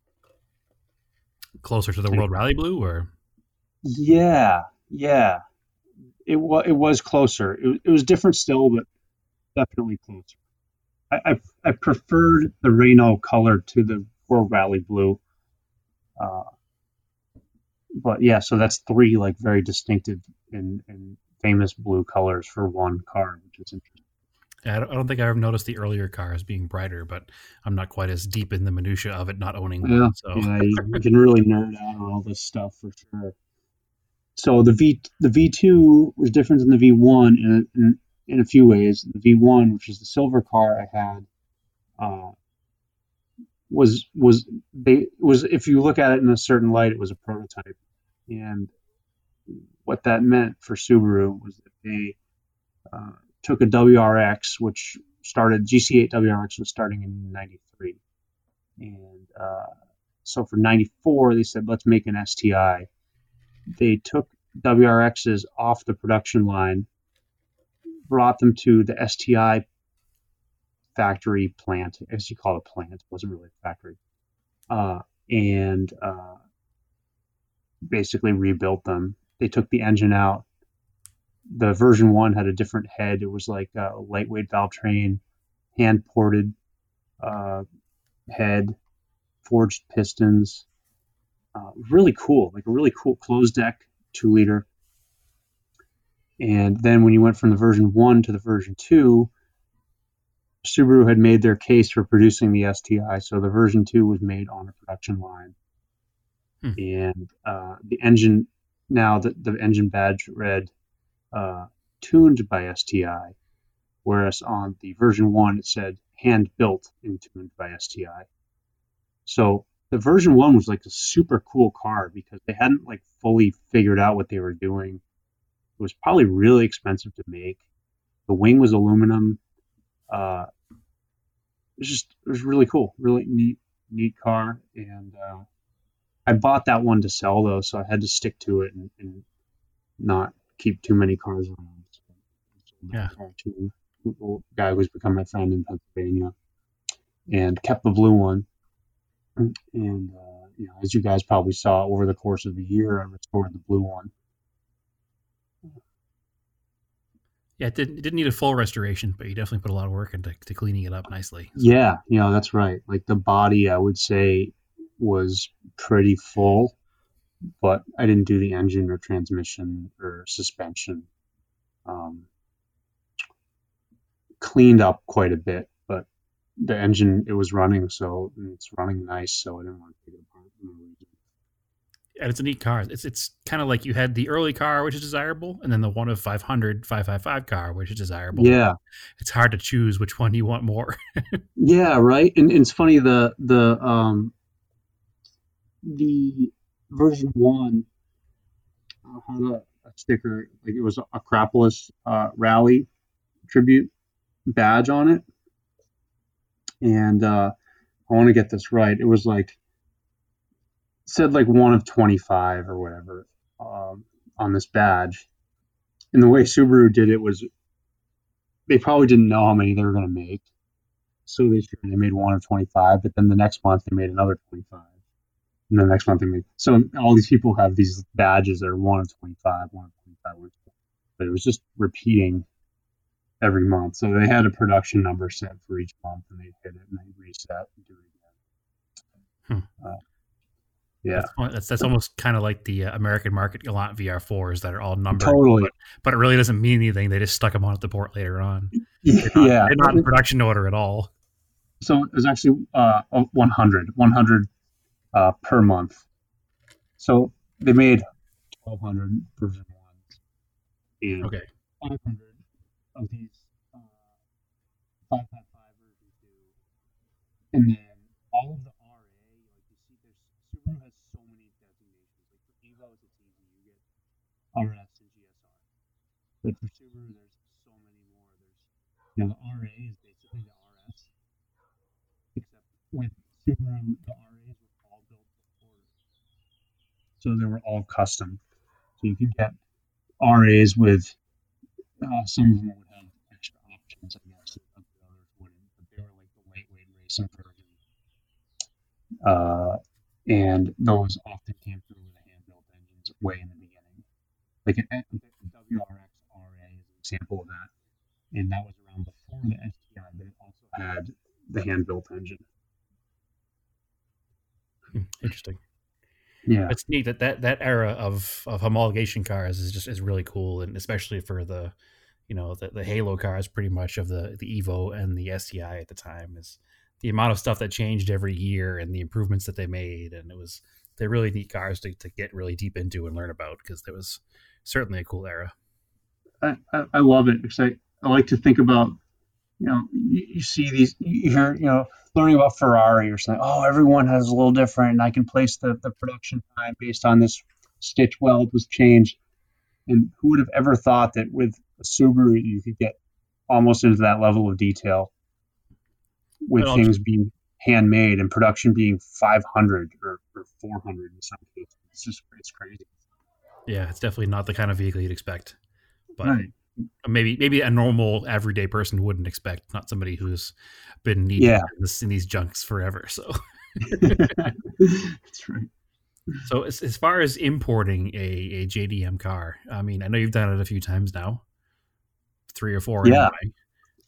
B: Closer to the World Rally Blue, or
C: Yeah, yeah. It was it was closer. It, was- it was different still, but definitely closer. I, I I preferred the Renault color to the World Rally Blue. Uh, but yeah, so that's three like very distinctive and, and famous blue colors for one car, which is interesting.
B: I don't, I don't think I've noticed the earlier cars being brighter, but I'm not quite as deep in the minutia of it, not owning
C: Yeah,
B: one. So
C: yeah, you, can really nerd out on all this stuff for sure. So the V the V two was different than the V one in, in in a few ways. The V one, which is the silver car I had, uh, was was they was if you look at it in a certain light, it was a prototype, and what that meant for Subaru was that they uh, took a WRX, which started GC8 WRX was starting in '93, and uh, so for 94 they said let's make an sti they took wrxs off the production line brought them to the sti factory plant as you call it plant it wasn't really a factory uh, and uh, basically rebuilt them. They took the engine out the version one had a different head it was like a lightweight valve train hand ported uh, head forged pistons. Uh, really cool, like a really cool closed deck, two liter. And then when you went from the version one to the version two, Subaru had made their case for producing the STI, so the version two was made on a production line.
B: Hmm.
C: And uh, the engine, now the, the engine badge read uh, tuned by STI, whereas on the version one it said hand built and tuned by STI. So the version one was like a super cool car because they hadn't like fully figured out what they were doing. It was probably really expensive to make. The wing was aluminum. Uh, it was just it was really cool, really neat, neat car. And uh, I bought that one to sell though, so I had to stick to it and, and not keep too many cars around. So I sold that
B: Yeah.
C: car to guy who's become my friend in Pennsylvania, and kept the blue one. And uh, you know, as you guys probably saw over the course of the year, I restored the blue one.
B: yeah, it didn't, it didn't need a full restoration, but you definitely put a lot of work into to cleaning it up nicely.
C: Yeah, you know, that's right. Like the body, I would say, was pretty full, but I didn't do the engine or transmission or suspension. Um, cleaned up quite a bit, but the engine it was running, so it's running nice. So I didn't want to take it apart. for no reason.
B: and it's a neat car. It's it's kind of like you had the early car, which is desirable, and then the one of 500 555 car, which is desirable.
C: Yeah,
B: it's hard to choose which one you want more.
C: Yeah, right. And, and it's funny the the um the version one uh, had a, a sticker like it was a Acropolis uh, rally tribute badge on it, and uh, I want to get this right. It was like said like one of twenty five or whatever um, on this badge, and the way Subaru did it was they probably didn't know how many they were going to make. So this year they made one of 25, but then the next month they made another 25. And the next month they made. So all these people have these badges that are one of 25, one of 25, one of 25. But it was just repeating every month. So they had a production number set for each month and they hit it and they reset and do it again. Uh, yeah,
B: That's, that's that's almost kind of like the uh, American market Galant VR4s that are all numbered,
C: totally.
B: but, but it really doesn't mean anything. They just stuck them on at the port later on.
C: Yeah.
B: They're not, they're not in production order at all.
C: So it was actually uh, 100, 100 uh, per month. So they made 1200 version ones and
B: Okay.
C: 500 of these uh, 555 version two, and then all of the RA. Like you see, there's Subaru has so many designations. Like for Evos, it's easy. You get RS and GSR. But for Subaru, there's so many more. There's you know the RA is basically the RS, except with Subaru, the RAs were all built to order, so they were all custom. So you could get RAs with uh, some of them would have extra options, I guess, the others wouldn't. But they were like the lightweight racing version, uh, and those often came through with a hand-built engines way in the beginning. Like an, WRX RA is an example of that, and that was around before the STI, but it also had the hand-built engine.
B: Hmm, Interesting.
C: Yeah,
B: It's neat that, that that era of, of homologation cars is just is really cool, and especially for the, you know, the, the Halo cars, pretty much of the the Evo and the STI at the time is the amount of stuff that changed every year and the improvements that they made, and it was they're really neat cars to, to get really deep into and learn about because there was certainly a cool era.
C: I, I, I love it because I, I like to think about, you know, you, you see these, you hear, you know, learning about Ferrari or something. Oh, everyone has a little different, and I can place the, the production time based on this stitch weld was changed. And who would have ever thought that with a Subaru you could get almost into that level of detail with
B: Well,
C: things being handmade and production being 500 or, or 400 in some cases. It's just it's crazy.
B: Yeah, it's definitely not the kind of vehicle you'd expect, but
C: Right.
B: Maybe maybe a normal everyday person wouldn't expect, not somebody who's been needing
C: Yeah.
B: in, this, in these junks forever. So.
C: That's right.
B: So as, as far as importing a, a JDM car, I mean, I know you've done it a few times now, three or four.
C: Yeah.
B: Anyway.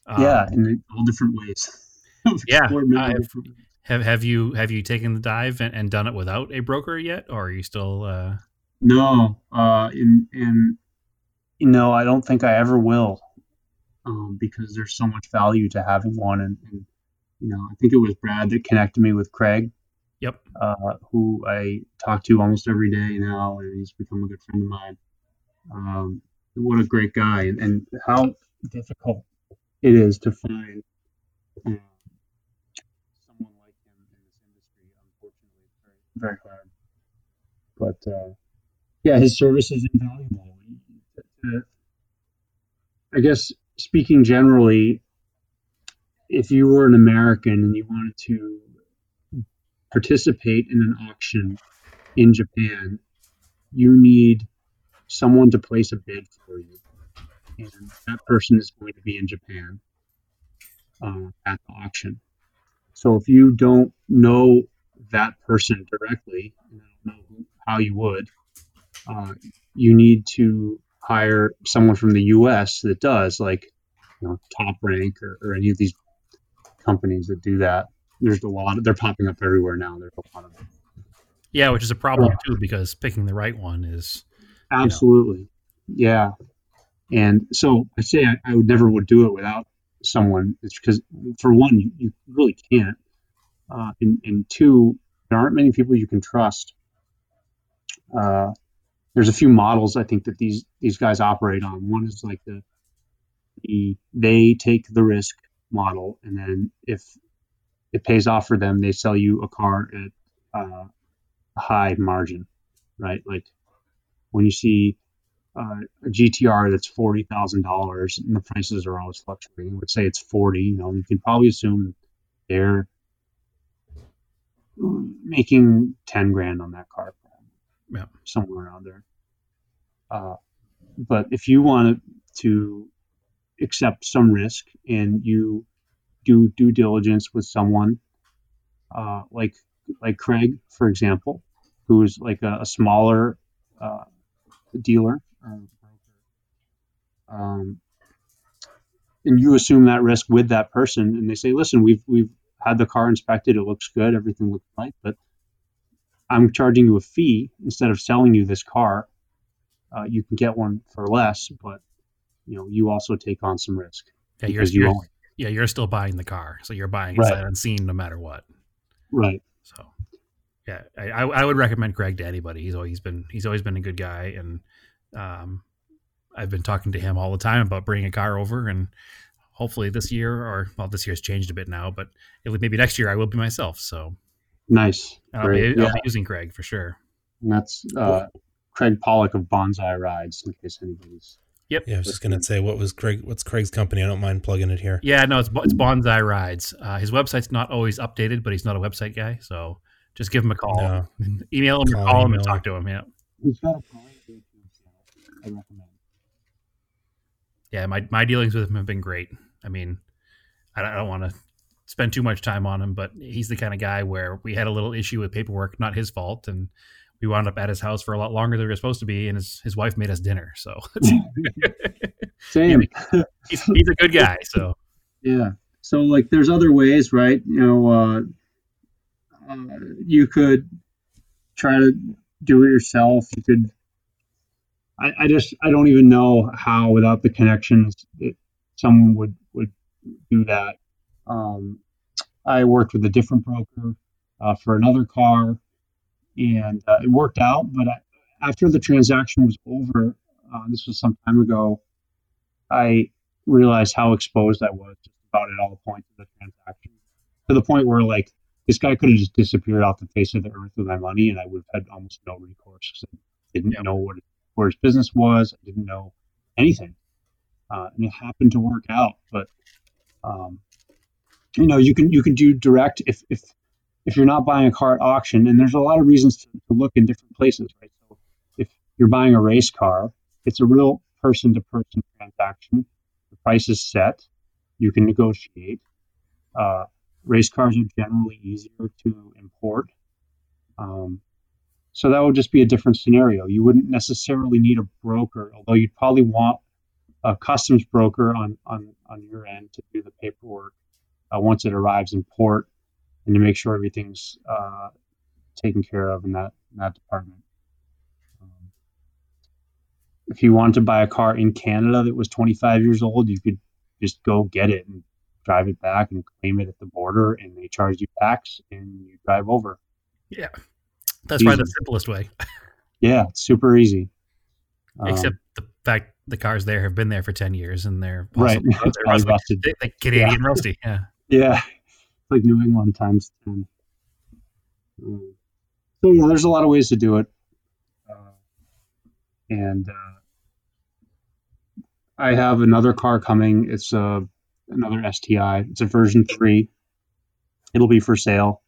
B: Um,
C: yeah, in all different ways.
B: Yeah, Have have you have you taken the dive and, and done it without a broker yet, or are you still? Uh,
C: No, uh, and and you know, I don't think I ever will, um, because there's so much value to having one, and, and you know, I think it was Brad that connected me with Craig,
B: yep.
C: uh, who I talk to almost every day now, and he's become a good friend of mine. Um, what a great guy, and, and how difficult it is to find um, someone like him in this industry. Unfortunately, very, very hard. But uh, yeah, his service is invaluable. Uh, I guess speaking generally, if you were an American and you wanted to participate in an auction in Japan, you need someone to place a bid for you. And that person is going to be in Japan uh, at the auction. So if you don't know that person directly, know how you would, uh, you need to hire someone from the U.S. that does, like you know, Top Rank or, or any of these companies that do that. There's a lot. Of, they're popping up everywhere now. There's a lot of them.
B: Yeah, which is a problem too because picking the right one is
C: Absolutely, yeah. And so I say I, I would never would do it without someone. It's because for one, you, you really can't, uh, and, and two, there aren't many people you can trust. Uh, there's a few models I think that these these guys operate on. One is like the the they take the risk model, and then if it pays off for them, they sell you a car at uh, a high margin, right? Like when you see uh, a GTR that's forty thousand dollars, and the prices are always fluctuating. Let's say it's forty. You know, you can probably assume they're making ten grand on that car,
B: Yeah.
C: somewhere around there. Uh, but if you want to accept some risk and you do due diligence with someone uh, like like Craig, for example, who's like a, a smaller uh, dealer or um, and you assume that risk with that person, and they say, "Listen, we've we've had the car inspected; it looks good, everything looks right, but I'm charging you a fee instead of selling you this car. Uh, you can get one for less, but you know you also take on some risk
B: yeah you're,
C: you own
B: yeah you're still buying the car, so you're buying it
C: Right.
B: sight unseen no matter what.
C: Right.
B: So yeah, I, I would recommend Greg to anybody. He's always been he's always been a good guy, and um, I've been talking to him all the time about bringing a car over, and hopefully this year or well, this year's changed a bit now, but maybe next year I will be myself. So
C: nice,
B: I'll be, I'll be, using Craig for sure.
C: And that's uh, Craig Pollock of Bonsai Rides, in case anybody's.
B: Yep.
A: Yeah, I was just gonna say what was Craig? What's Craig's company? I don't mind plugging it here.
B: Yeah, no, it's it's Bonsai Rides. Uh, his website's not always updated, but he's not a website guy, so just give him a call. No. Email him, call, call him, and talk to him. Yeah. He's got a I recommend. Yeah, my my dealings with him have been great. I mean, I don't, don't want to spend too much time on him, but he's the kind of guy where we had a little issue with paperwork, not his fault, and we wound up at his house for a lot longer than we were supposed to be, and his his wife made us dinner. So
C: same.
B: he's, he's a good guy. So
C: yeah. So like, there's other ways, right? You know, uh, uh, you could try to do it yourself. You could. I, I just I don't even know how without the connections that someone would would do that. Um, I worked with a different broker uh, for another car, and uh, it worked out. But I, after the transaction was over, uh, this was some time ago, I realized how exposed I was just about at all points of the transaction, to the point where like this guy could have just disappeared off the face of the earth with my money, and I would have had almost no recourse because I didn't know what where his business was. I didn't know anything, uh, and it happened to work out. But um, you know, you can you can do direct if if if you're not buying a car at auction, and there's a lot of reasons to, to look in different places, right? So if you're buying a race car, it's a real person to person transaction. The price is set. You can negotiate. Uh, race cars are generally easier to import. Um, so that would just be a different scenario. You wouldn't necessarily need a broker, although you'd probably want a customs broker on, on, on your end to do the paperwork uh, once it arrives in port and to make sure everything's uh, taken care of in that, in that department. Um, if you wanted to buy a car in Canada that was 25 years old, you could just go get it and drive it back and claim it at the border, and they charge you tax, and you drive over.
B: Yeah, that's easy. probably the simplest way.
C: yeah, it's super easy.
B: Except um, the fact the cars there have been there for ten years, and they're
C: right.
B: They're rusty. Canadian yeah. rusty. Yeah,
C: yeah, it's like New England times ten. Um, so yeah, there's a lot of ways to do it, uh, and uh, I have another car coming. It's a another STI. It's a version three. It'll be for sale.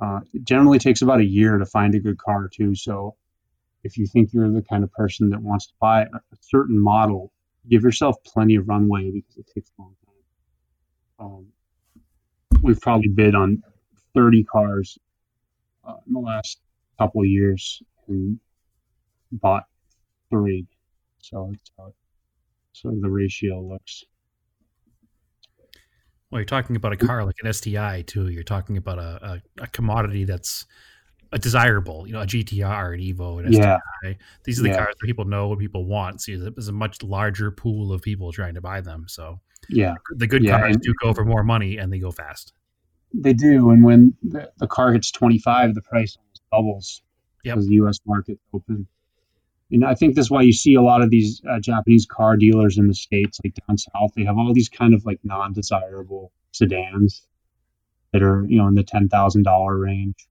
C: Uh, it generally takes about a year to find a good car too. So if you think you're the kind of person that wants to buy a, a certain model, give yourself plenty of runway because it takes a long time. Um, we've probably bid on 30 cars uh, in the last couple of years and bought three. So it's how sort of the ratio looks.
B: Well, you're talking about a car like an STI too. You're talking about a, a, a commodity that's a desirable, you know, a GTR, an Evo, an STI. Yeah. These are the yeah. cars that people know what people want. So there's a much larger pool of people trying to buy them. So
C: yeah,
B: the good yeah. cars do go for more money and they go fast.
C: They do, and when the, the car hits 25, the price almost doubles yep. because the U.S. market open. And I think that's why you see a lot of these uh, Japanese car dealers in the states, like down south. They have all these kind of like non-desirable sedans that are you know in the ten thousand dollar range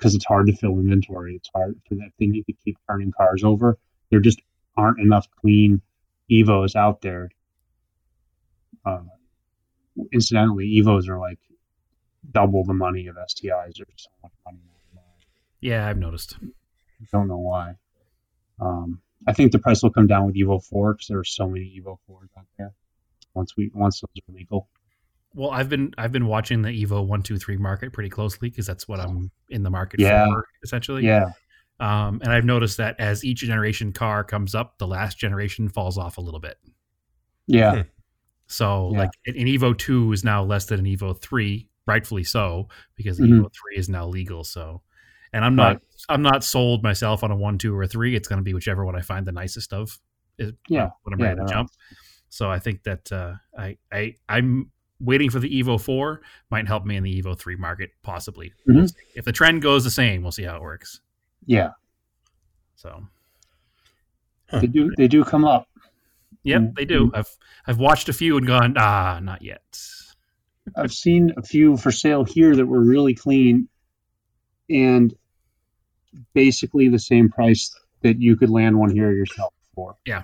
C: because it's hard to fill inventory. It's hard for that. They need to keep turning cars over. There just aren't enough clean Evos out there. Uh, incidentally, Evos are like double the money of STIs. There's so much money.
B: Yeah, I've noticed.
C: Don't know why. Um, I think the price will come down with Evo Four because there are so many Evo Fours out there. Once we once those are legal.
B: Well, I've been I've been watching the Evo one two three market pretty closely because that's what I'm in the market
C: yeah.
B: for essentially.
C: Yeah.
B: Um, and I've noticed that as each generation car comes up, the last generation falls off a little bit.
C: Yeah.
B: So yeah. like an Evo two is now less than an Evo three, rightfully so, because mm-hmm. Evo three is now legal. So and I'm not right. I'm not sold myself on a one, two, or a three. It's going to be whichever one I find the nicest of. Is
C: yeah,
B: when I'm
C: yeah,
B: ready to jump. So I think that uh, I I I'm waiting for the Evo 4 might help me in the Evo 3 market, possibly.
C: Mhm.
B: We'll. If the trend goes the same, we'll see how it works.
C: Yeah,
B: So,
C: they do. They do come up.
B: Yep,
C: Mm,
B: they do. I've I've watched a few and gone, ah, not yet.
C: I've seen a few for sale here that were really clean, and basically the same price that you could land one here yourself for.
B: Yeah.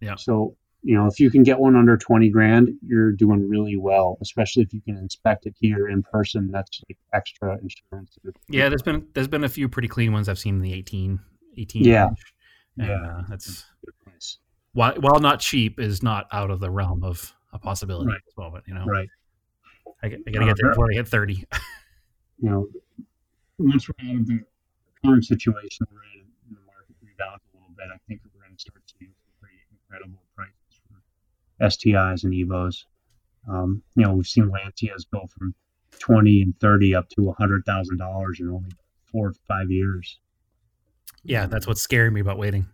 B: Yeah.
C: So you know, if you can get one under twenty grand, you're doing really well. Especially if you can inspect it here in person. That's like extra insurance.
B: Yeah, there's been there's been a few pretty clean ones I've seen in the 18, 18
C: Yeah.
B: range.
C: Yeah.
B: uh, that's. While, while not cheap is not out of the realm of a possibility
C: Right.
B: at this moment. You know,
C: Right.
B: I, got- I gotta get there before I hit 30.
C: you know, once we're out of the current situation we're in, and the market rebounds a little bit, I think we're going to start seeing some pretty incredible prices for STIs and Evos. Um, you know, we've seen Lancias go from twenty and thirty up to hundred thousand dollars in only four or five years.
B: Yeah, that's what's scaring me about waiting.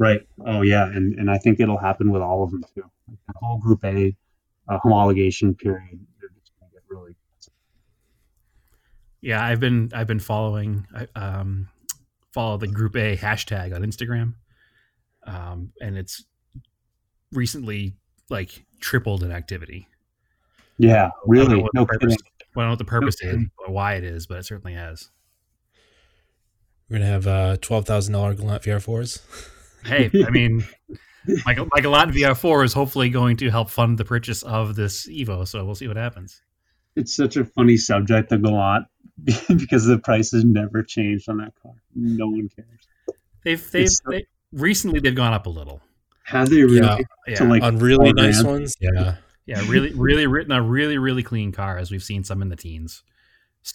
C: Right. Oh yeah, and and I think it'll happen with all of them too. Like the whole Group A uh, homologation period, they're just going to get really.
B: Yeah, I've been I've been following I, um, follow the Group A hashtag on Instagram, um, and it's recently like tripled in activity.
C: Yeah,
B: I don't know
C: really.
B: what
C: No
B: the purpose,
C: kidding.
B: I don't know what the purpose is
C: kidding.
B: or why it is, but it certainly has.
A: We're gonna have uh, twelve thousand dollar Galant VR4s.
B: Hey, I mean, my, my Galant VR4 is hopefully going to help fund the purchase of this Evo, so we'll see what happens.
C: It's such a funny subject to go on because the prices never changed on that car. No one cares.
B: They've they've
C: It's-
B: they, recently they've gone up a little.
C: Have they really?
A: Yeah.
B: Yeah,
C: like
A: On really nice
C: grand?
A: ones, yeah,
B: yeah, really, really written a really really clean car as we've seen some in the teens,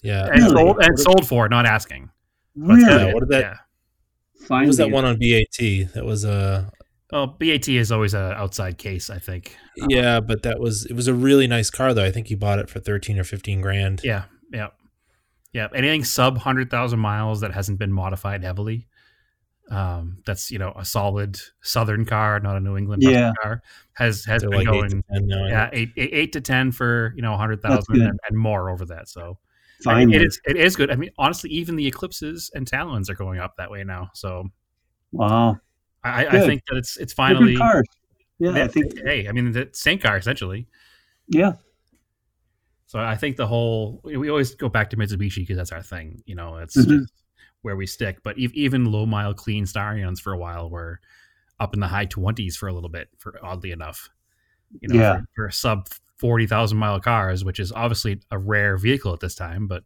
A: yeah.
B: and
C: Really?
B: sold and sold for not asking.
C: Really?
B: uh,
A: what did that-
B: Yeah.
A: What was that one on BAT? That was a
B: Well, BAT is always an outside case, I think. Uh,
A: yeah, but that was it was a really nice car though. I think you bought it for thirteen or fifteen grand.
B: Yeah, yeah, yeah. Anything sub hundred thousand miles that hasn't been modified heavily, um, that's you know a solid Southern car, not a New England
C: Yeah.
B: car, has has
A: They're
B: been
A: like eight to
B: going
A: ten now.
B: Yeah
A: think.
B: eight, eight eight to ten for you know hundred
C: That's
B: thousand
C: good.
B: and, and more over that. So I mean, it is it is good. I mean, honestly, even the Eclipses and Talons are going up that way now. So
C: Wow.
B: I, I think that it's it's finally.
C: cars. Yeah, I think.
B: hey, I mean, the same car essentially.
C: Yeah.
B: So I think the whole we always go back to Mitsubishi because that's our thing. You know, it's
C: Mhm.
B: where we stick. But even low mile clean Starions for a while were up in the high twenties for a little bit. For oddly enough, you know,
C: Yeah.
B: for, for sub forty thousand mile cars, which is obviously a rare vehicle at this time, but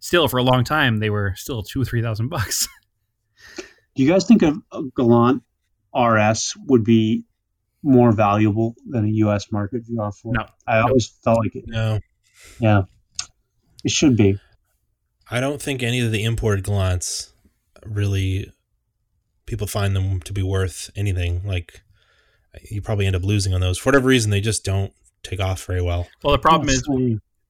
B: still for a long time they were still two or three thousand bucks.
C: Do you guys think a, a Galant RS would be more valuable than a U.S. market VR4?
B: No.
C: I always felt like it.
A: No,
C: Yeah. It should be.
A: I don't think any of the imported Galants really people find them to be worth anything. Like you probably end up losing on those for whatever reason. They just don't take off very well.
B: well, the problem is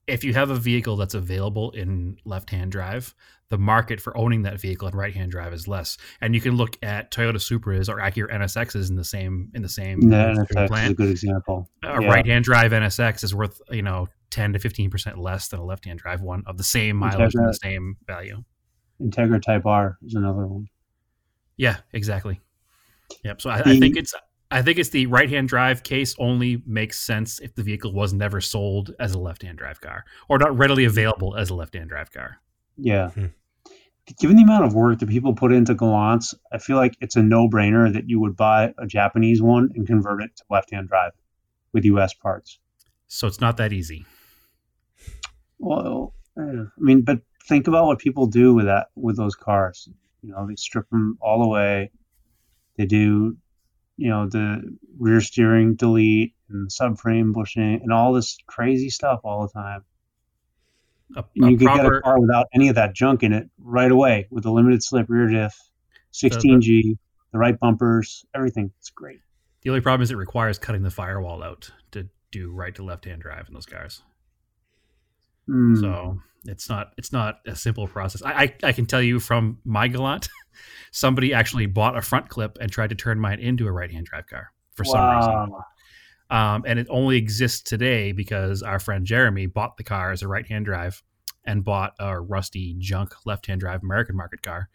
B: if you have a vehicle that's available in left-hand drive, the market for owning that vehicle in right-hand drive is less. And you can look at Toyota Supras or Acura NSXs in the same in the same
C: Yeah, NSX is a good example.
B: A
C: Yeah.
B: right-hand drive NSX is worth you know ten to fifteen percent less than a left-hand drive one of the same mileage and the same value.
C: Integra Type R is another one.
B: Yeah, exactly. Yep. So I, I think it's I think it's the right-hand drive case only makes sense if the vehicle was never sold as a left-hand drive car or not readily available as a left-hand drive car.
C: Yeah.
A: Hmm.
C: Given the amount of work that people put into Galants, I feel like it's a no-brainer that you would buy a Japanese one and convert it to left-hand drive with U.S. parts.
B: So it's not that easy.
C: Well, eh, I mean, but think about what people do with that with those cars. You know, they strip them all away. They do, you know, the rear steering delete and subframe bushing and all this crazy stuff all the time.
B: A, a
C: you could get a car without any of that junk in it right away with a limited slip rear diff, 16G, the right bumpers, everything. It's great.
B: the only problem is it requires cutting the firewall out to do right to left hand drive in those cars.
C: Mm.
B: So it's not it's not a simple process. I, I I can tell you from my Galant, somebody actually bought a front clip and tried to turn mine into a right hand drive car for some reason. Um, and it only exists today because our friend Jeremy bought the car as a right hand drive and bought a rusty junk left hand drive American market car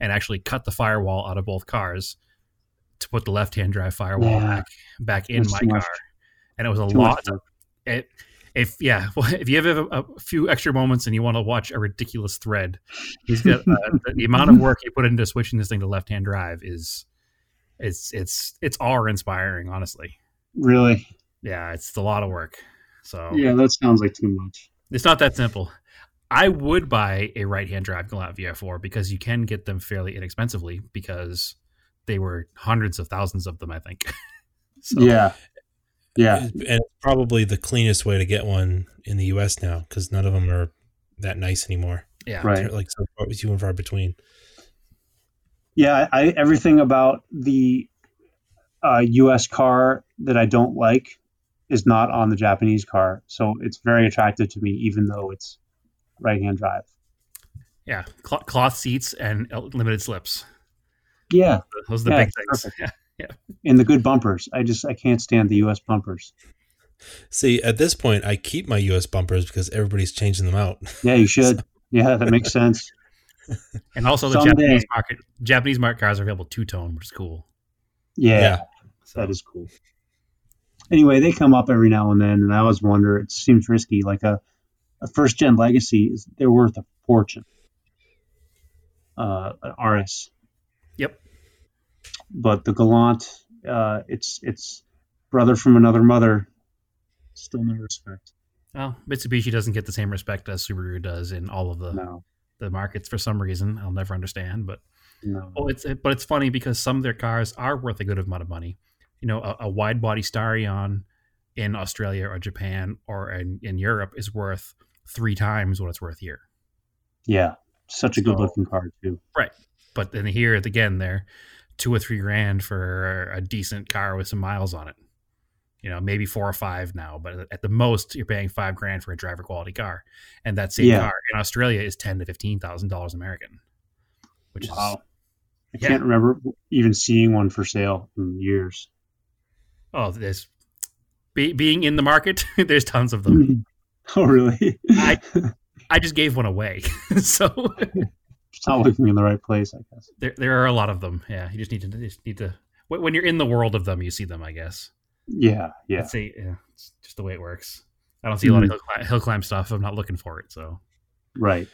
B: and actually cut the firewall out of both cars to put the left hand drive firewall
C: Yeah.
B: back back in
C: That's
B: my car. And it was a lot. It, if yeah, if you have a, a few extra moments and you want to watch a ridiculous thread, he's got uh, the, the amount of work he put into switching this thing to left hand drive is it's it's it's awe inspiring, honestly.
C: Really?
B: Yeah, it's a lot of work. So
C: Yeah, that sounds like too much.
B: it's not that simple. I would buy a right hand drive Galant VR4 because you can get them fairly inexpensively because they were hundreds of thousands of them, I think. so,
C: Yeah. Yeah.
A: and probably the cleanest way to get one in the U.S. now because none of them are that nice anymore.
B: yeah.
C: Right.
A: They're like so far, few and far between.
C: Yeah, I, everything about the uh, U.S. car that I don't like is not on the Japanese car, so it's very attractive to me, even though it's right-hand drive.
B: Yeah, Cl- cloth seats and limited slips.
C: Yeah,
B: Those are the
C: Yeah,
B: big things.
C: perfect.
B: Yeah.
C: And the good bumpers. I just I can't stand the U.S. bumpers.
A: See, at this point, I keep my U.S. bumpers because everybody's changing them out.
C: Yeah, you should. Yeah, that makes sense.
B: And also the
C: Someday.
B: Japanese market Japanese market cars are available two tone, which is cool.
C: Yeah,
A: Yeah.
B: So,
C: that is cool. Anyway, they come up every now and then, and I always wonder. It seems risky. Like a, a first gen legacy is they're worth a fortune. Uh, an RS,
B: Yep.
C: But the Galant, uh, it's it's brother from another mother. Still no respect.
B: Well, Mitsubishi doesn't get the same respect as Subaru does in all of the,
C: No,
B: the markets for some reason. I'll never understand, but
C: no.
B: Oh, it's but it's funny because some of their cars are worth a good amount of money. You know, a, a wide body Starion in Australia or Japan or in, in Europe is worth three times what it's worth here.
C: Yeah, such a good
B: So-
C: looking car too.
B: Right, but then here again, they're two or three grand for a decent car with some miles on it. You know, maybe four or five now, but at the most, you're paying five grand for a driver quality car, and that same
C: Yeah.
B: car in Australia is ten to fifteen thousand dollars American, which
C: Wow. I
B: Yeah.
C: can't remember even seeing one for sale in years.
B: oh, there's be, being in the market. there's tons of them.
C: oh, really?
B: I- I just gave one away. so
C: It's not looking in the right place, I guess.
B: there, there are a lot of them. Yeah, you just need to you just need to when when you're in the world of them, you see them. I guess.
C: Yeah, yeah.
B: I'd yeah, it's just the way it works. I don't see a lot of hill climb, hill climb stuff. I'm not looking for it. So
C: Right.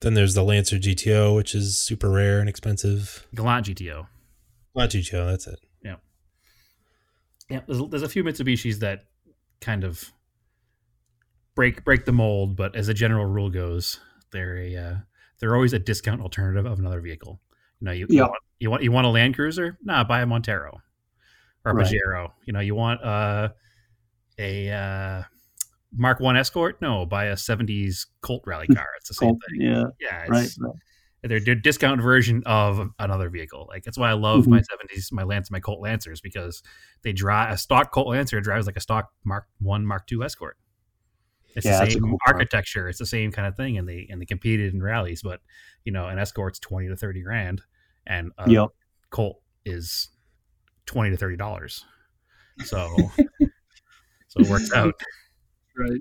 A: Then there's the Lancer GTO, which is super rare and expensive.
B: Galant GTO.
A: Not GTO, that's it.
B: Yeah, there's, there's a few Mitsubishis that kind of break break the mold, but as a general rule goes, they're a uh, they're always a discount alternative of another vehicle. You know, you, you want you want you want a Land Cruiser? Nah, buy a Montero or a
C: Right.
B: Pajero. You know, you want uh, a uh, Mark One Escort? No, buy a '70s Colt rally car. It's the same
C: Colt,
B: thing.
C: yeah,
B: Yeah,
C: right. right.
B: they're, they're discount version of another vehicle. Like that's why I love
C: Mhm.
B: my seventies, my Lance, my Colt Lancers because they drive a stock Colt Lancer drives like a stock Mark One, Mark Two Escort. It's
C: Yeah,
B: the same
C: cool car.
B: architecture. It's the same kind of thing, and they and they competed in rallies. But you know, an Escort's twenty to thirty grand, and a
C: Yep.
B: Colt is twenty to thirty dollars. So, so it works out.
C: Right.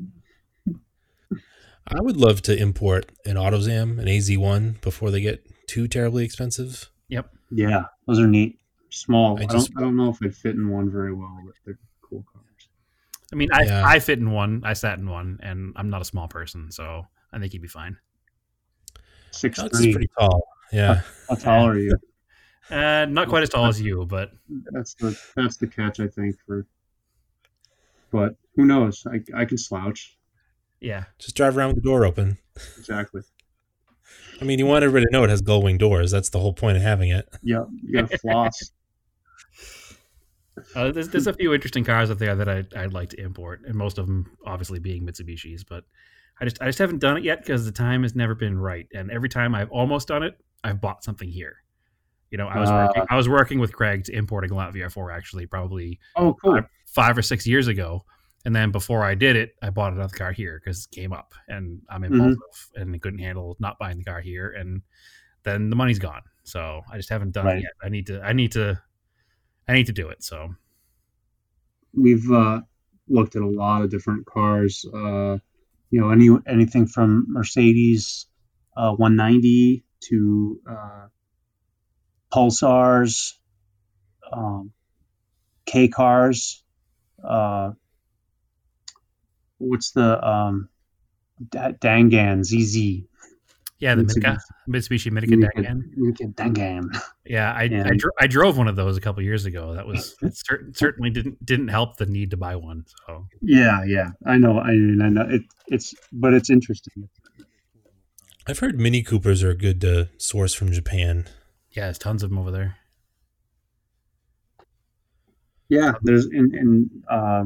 A: I would love to import an AutoZam, an AZ1, before they get too terribly expensive. Yep.
C: Yeah, those are neat. Small.
A: I
C: I,
A: just-
C: don't. I don't know if they'd fit in one very well, but they're cool cars.
B: I mean, I
A: Yeah.
B: I fit in one, I sat in one, and I'm not a small person, so I think he'd be fine.
C: Six
A: Alex is
C: three.
A: pretty tall. Yeah.
C: How tall are you?
B: Uh, not quite as tall as you, but
C: That's the that's the catch, I think. For, but who knows? I I can slouch.
B: yeah,
A: Just drive around with the door open.
C: Exactly.
A: I mean, you want everybody to know it has gull wing doors. That's the whole point of having it.
C: Yep. You got to floss.
B: Uh, there's, there's a few interesting cars out there that I, I'd like to import, and most of them obviously being Mitsubishis. But I just I just haven't done it yet because the time has never been right. And every time I've almost done it, I've bought something here. You know, I was
C: Ah.
B: working, I was working with Craig to import a Galant VR4 actually probably
C: Oh, cool.
B: five, five or six years ago. And then before I did it, I bought another car here because it came up, and I'm impulsive and couldn't handle not buying the car here. And then the money's gone, so I just haven't done
C: Right.
B: it yet. I need to. I need to. I need to do it. So
C: we've uh, looked at a lot of different cars. Uh, you know, any anything from Mercedes uh, 190 to uh, Pulsars, um, K cars. Uh, what's the um, Da- Dangan ZZ?
B: Yeah, the
C: Mitsubishi.
B: Mitsubishi, Mitsubishi Minica Dangan.
C: Dangan. Dangan.
B: Yeah, I I, dro- I drove one of those a couple years ago. That was it cer- certainly didn't didn't help the need to buy one. So
C: Yeah, yeah, I know. I mean, I know it. It's but it's interesting.
A: I've heard Mini Coopers are a good to source from Japan.
B: yeah, there's tons of them over there.
C: Yeah, there's and and uh,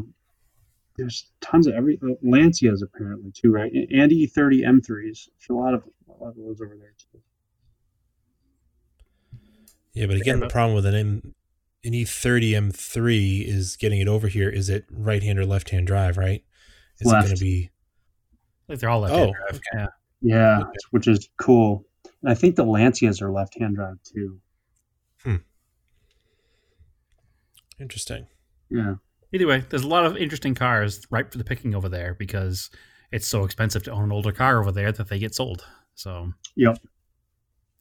C: there's tons of every uh, Lancias apparently too, right? And E30 M3s. There's a lot of a lot of those over there too.
A: Yeah, but again, the problem with an M, an E30 M3 is getting it over here. Is it right hand or left hand drive? Right? Is it going to be?
B: Like they're all left
A: Oh,
B: drive. Yeah.
C: Yeah,
A: Okay.
C: which is cool. And I think the Lancias are left-hand drive too. Hmm.
A: Interesting.
C: Yeah,
B: Either way, there's a lot of interesting cars ripe for the picking over there because it's so expensive to own an older car over there that they get sold. So
C: Yep.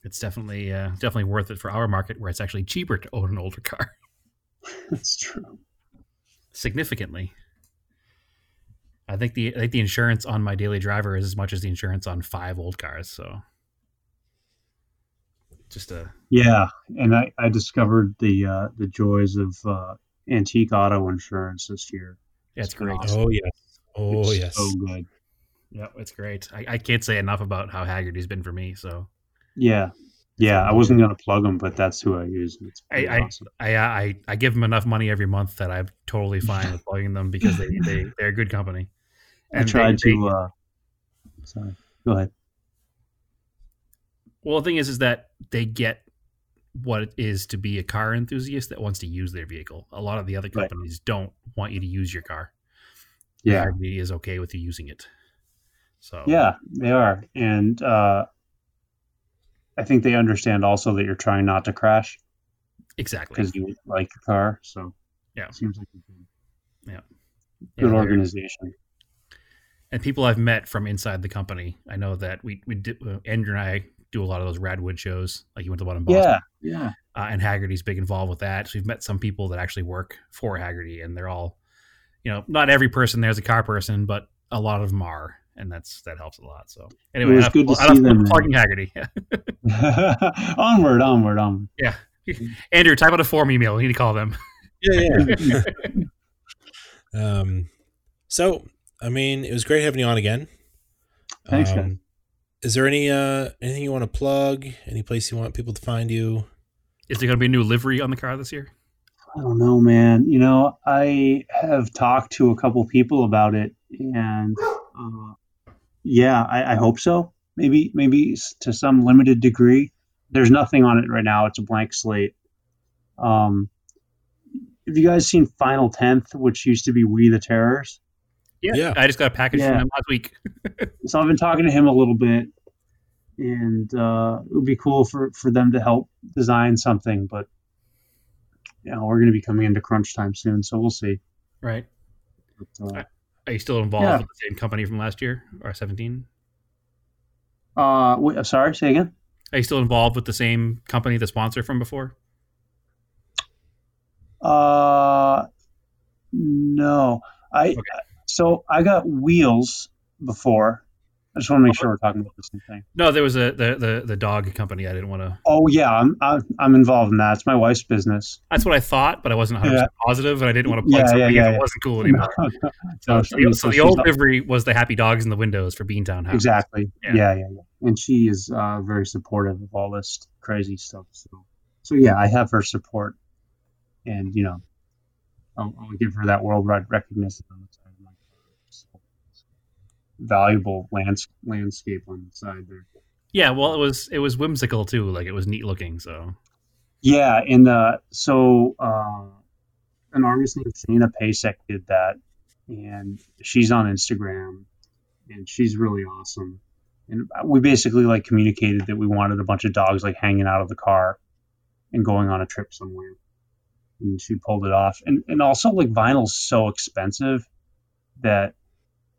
B: it's definitely uh, definitely worth it for our market where it's actually cheaper to own an older car
C: that's true.
B: significantly. I think the I think the insurance on my daily driver is as much as the insurance on five old cars. So just a
C: Yeah, and I, I discovered the uh, the joys of uh, antique auto insurance this year.
B: yeah, it's great.
C: Awesome.
A: Oh yes. Oh
C: It's
A: yes.
C: so good.
B: Yeah, it's great. I, I can't say enough about how Hagerty's been for me. So
C: Yeah, yeah. I wasn't gonna plug them, but that's who I use. It's
B: I-
C: pretty
B: I- I, I I give them enough money every month that I'm totally fine with plugging them because they they they're a good company.
C: I
B: And
C: tried
B: they-
C: to. Uh, sorry, go ahead.
B: Well, the thing is, is that they get what it is to be a car enthusiast that wants to use their vehicle. A lot of the other
C: Right.
B: companies don't want you to use your car.
C: Yeah,
B: is okay with you using it. So
C: yeah, they are, and uh, I think they understand also that you're trying not to crash
B: exactly.
C: because you like the car. So
B: Yeah.
C: it seems like a good,
B: Yeah,
C: good
B: they're-
C: organization.
B: and people I've met from inside the company. I know that we we did uh, Andrew and I do a lot of those Radwood shows. Like you went to one in Boston.
C: Yeah, yeah.
B: uh, and Hagerty's big involved with that. So we've met some people that actually work for Hagerty, and they're all, you know, not every person there's a car person, but a lot of them are, and that's that helps a lot. So anyway,
C: was
B: enough-
C: good to
B: enough
C: see them, man.
B: plugging Hagerty.
C: onward, onward, onward.
B: Yeah, Andrew, type out a form email. We need to call them.
A: Yeah, yeah. um, so I mean, it was great having you on again.
C: Thanks,
A: Um,
C: man.
A: Is there any uh anything you want to plug? Any place you want people to find you?
B: Is there going to be a new livery on the car this year?
C: I don't know, man. You know, I have talked to a couple people about it, and uh, yeah, I, I hope so. Maybe, maybe to some limited degree. There's nothing on it right now. It's a blank slate. Um, have you guys seen Final Tenth, which used to be We the Terrors?
A: Yeah.
B: I just got a package
C: Yeah.
B: from him last week.
C: So I've been talking to him a little bit, and uh, it would be cool for for them to help design something. But you know, we're going to be coming into crunch time soon, so we'll see.
B: Right?
C: But, uh,
B: Are you still involved
C: Yeah.
B: with the same company from last year or 17?
C: uh, wait, uh, sorry, say again.
B: Are you still involved with the same company, the sponsor from before?
C: Uh, no, I.
B: Okay.
C: So I got wheels before. I just want to make sure we're talking about the same thing.
B: No, there was a the the, the dog company. I didn't want to.
C: Oh yeah, I'm I'm, I'm involved in that. It's my wife's business.
B: That's what I thought, but I wasn't 100
C: Yeah.
B: positive, and I didn't want to plug
C: Yeah, yeah,
B: something
C: yeah,
B: if it
C: yeah.
B: wasn't cool anymore.
C: No,
B: So, the, so the old livery was the happy dogs in the windows for Beantown House.
C: Exactly.
B: Yeah.
C: Yeah. yeah, yeah, And she is uh, very supportive of all this crazy stuff. So, so yeah, I have her support, and you know, I'll, I'll give her that worldwide recognition on the side of my car. So, valuable lands- landscape on the side there.
B: Yeah, well, it was it was whimsical too. Like it was neat looking. So
C: Yeah, and uh, so uh, an artist named Shana Pasek did that, and she's on Instagram, and she's really awesome. And we basically like communicated that we wanted a bunch of dogs like hanging out of the car and going on a trip somewhere. and she pulled it off. And and also like vinyl's so expensive that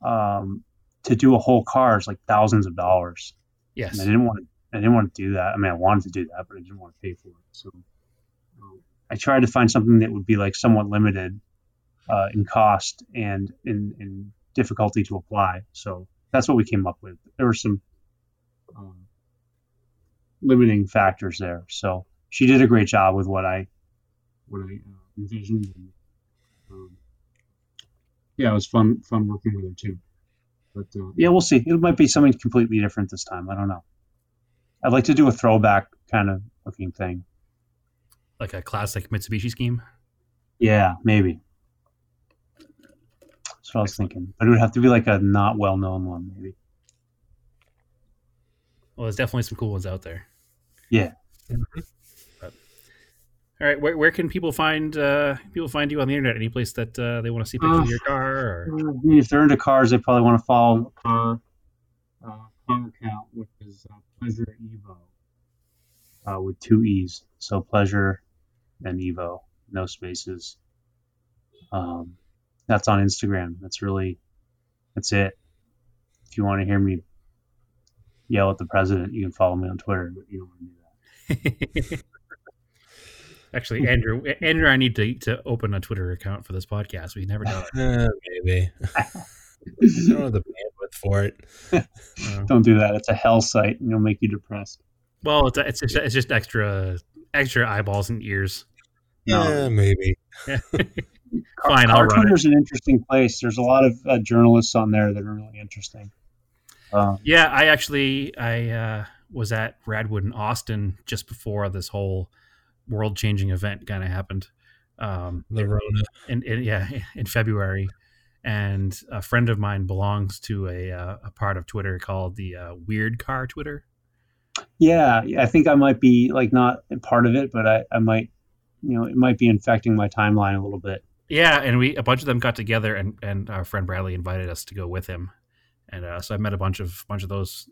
C: um, to do a whole car is like thousands of dollars.
B: Yes.
C: And I didn't want to. I didn't want to do that. I mean, I wanted to do that, but I didn't want to pay for it. So um, I tried to find something that would be like somewhat limited uh, in cost and in, in difficulty to apply. So that's what we came up with. There were some um, limiting factors there. So she did a great job with what I what I uh, envisioned. And, um, yeah, it was fun fun working with her too. But uh, yeah, we'll see. It might be something completely different this time. I don't know. I'd like to do a throwback kind of looking thing.
B: Like a classic Mitsubishi scheme.
C: Yeah, maybe. That's what I was thinking. But it would have to be like a not well known one, maybe.
B: Well, there's definitely some cool ones out there.
C: Yeah.
B: But, all right, where, where can people find uh, people find you on the internet? Any place that uh, they want to see pictures
C: Uh,
B: of your car? Or
C: if they're into cars, they probably want to follow car uh, car account, which is uh, Pleasure Evo, uh, with two e's. So Pleasure and Evo, no spaces. Um, that's on Instagram. That's really that's it. If you want to hear me yell at the president, you can follow me on Twitter. But you don't want to do that.
B: Actually, Andrew, Andrew, I need to, to open a Twitter account for this podcast. We've never done.
A: Uh, maybe. I don't have the bandwidth for it.
B: Uh,
C: Don't do that. It's a hell site, and it'll make you depressed.
B: well, it's it's just, it's just extra extra eyeballs and ears.
C: No.
A: Yeah, maybe.
C: Car,
B: Fine, I'll
C: Car
B: run it.
C: An interesting place. There's a lot of uh, journalists on there that are really interesting. Um,
B: Yeah, I actually I uh, was at Radwood in Austin just before this whole world changing event kind of happened. Um,
A: The Rona.
B: in, in yeah in February, and a friend of mine belongs to a uh, a part of Twitter called the uh, Weird Car Twitter.
C: yeah, I think I might be like not a part of it, but I, I might, you know, it might be infecting my timeline a little bit.
B: Yeah, and we a bunch of them got together, and and our friend Bradley invited us to go with him, and uh, so I met a bunch of bunch of those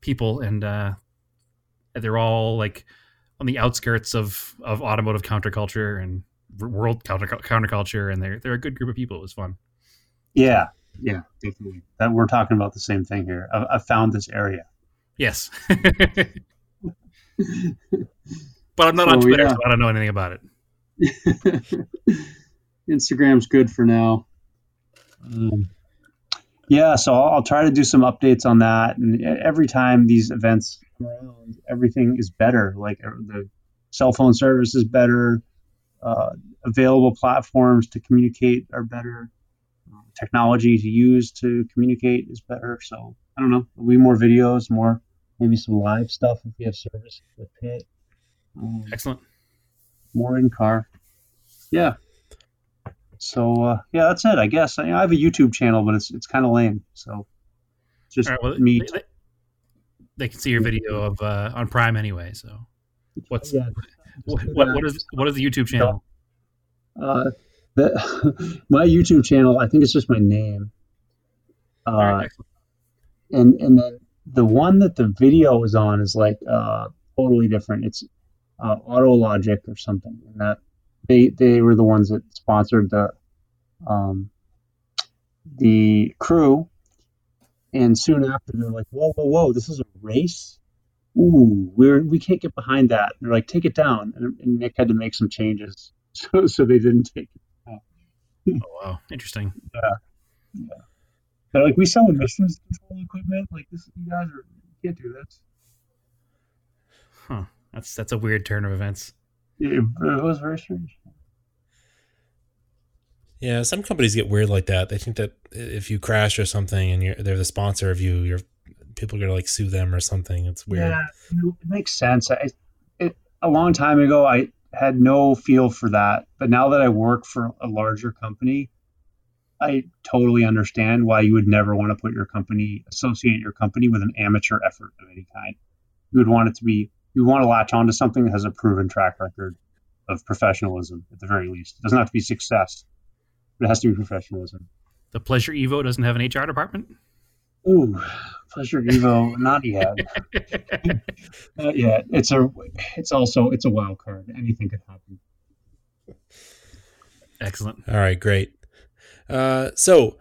B: people, and uh, they're all like on the outskirts of of automotive counterculture and world counter counterculture, and they're they're a good group of people. It was fun.
C: Yeah, yeah, definitely. That we're talking about the same thing here. I, I found this area.
B: Yes, but I'm not on Twitter,
C: yeah.
B: so I don't know anything about it.
C: Instagram's good for now. Um, yeah, so I'll, I'll try to do some updates on that. And every time these events around, everything is better. Like uh, the cell phone service is better. Uh, available platforms to communicate are better. Uh, technology to use to communicate is better. So I don't know. There'll be more videos, more maybe some live stuff if we have service with Pit. Um,
B: Excellent.
C: more in car. Yeah. So uh, yeah, that's it. I guess I, I have a YouTube channel, but it's it's kind of lame. So just
B: right, well,
C: me.
B: they, they- can see your video of uh, on Prime anyway. So, what's
C: Yeah,
B: what, what, what is what is the YouTube channel?
C: uh, the, my YouTube channel? I think it's just my name. Uh,
B: right,
C: and and then the one that the video is on is like uh, totally different. It's uh, AutoLogic or something, and that they they were the ones that sponsored the um, the crew. And soon after, they're like, "Whoa, whoa, whoa! This is a race! Ooh, we're we can't get behind that." they're like, "Take it down," and, and Nick had to make some changes, so so they didn't take it. Down.
B: oh wow, interesting. Yeah.
C: They're like, "We sell emissions control equipment. Like this, you guys are you can't do this."
B: Huh. That's that's a weird turn of events.
C: It, it was very strange.
A: Yeah, some companies get weird like that. They think that if you crash or something and you're they're the sponsor of you, you're people are gonna like sue them or something. It's weird.
C: Yeah, it makes sense. I, it, a long time ago, I had no feel for that, but now that I work for a larger company, I totally understand why you would never want to put your company, associate your company with an amateur effort of any kind. You would want it to be, you want to latch onto something that has a proven track record of professionalism at the very least. It doesn't have to be success, but it has to be professionalism.
B: The Pleasure Evo doesn't have an HR department.
C: Ooh, pleasure Evo, not yet. Not yet. It's a. It's also it's a wild card. Anything could happen.
B: Excellent.
A: All right, great. Uh, so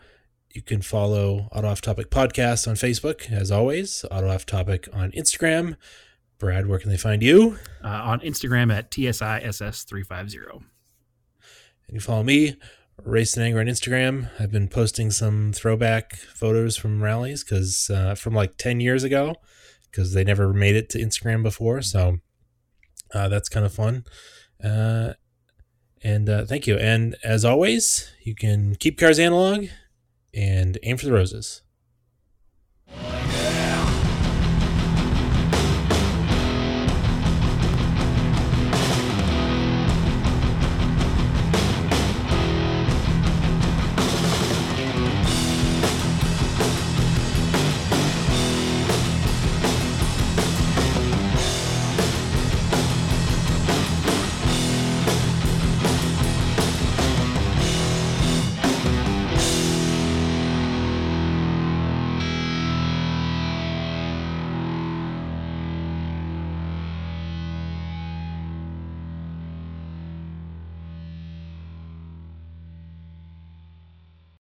A: you can follow Auto Off Topic Podcast on Facebook, as always, Auto Off Topic on Instagram. Brad, where can they find you?
B: Uh, on Instagram at TSISS350.
A: And you follow me, Race and Anger on Instagram. I've been posting some throwback photos from rallies because uh, from like 10 years ago, because they never made it to Instagram before. So uh, that's kind of fun. Uh, and uh, thank you. And as always, you can keep cars analog and aim for the roses.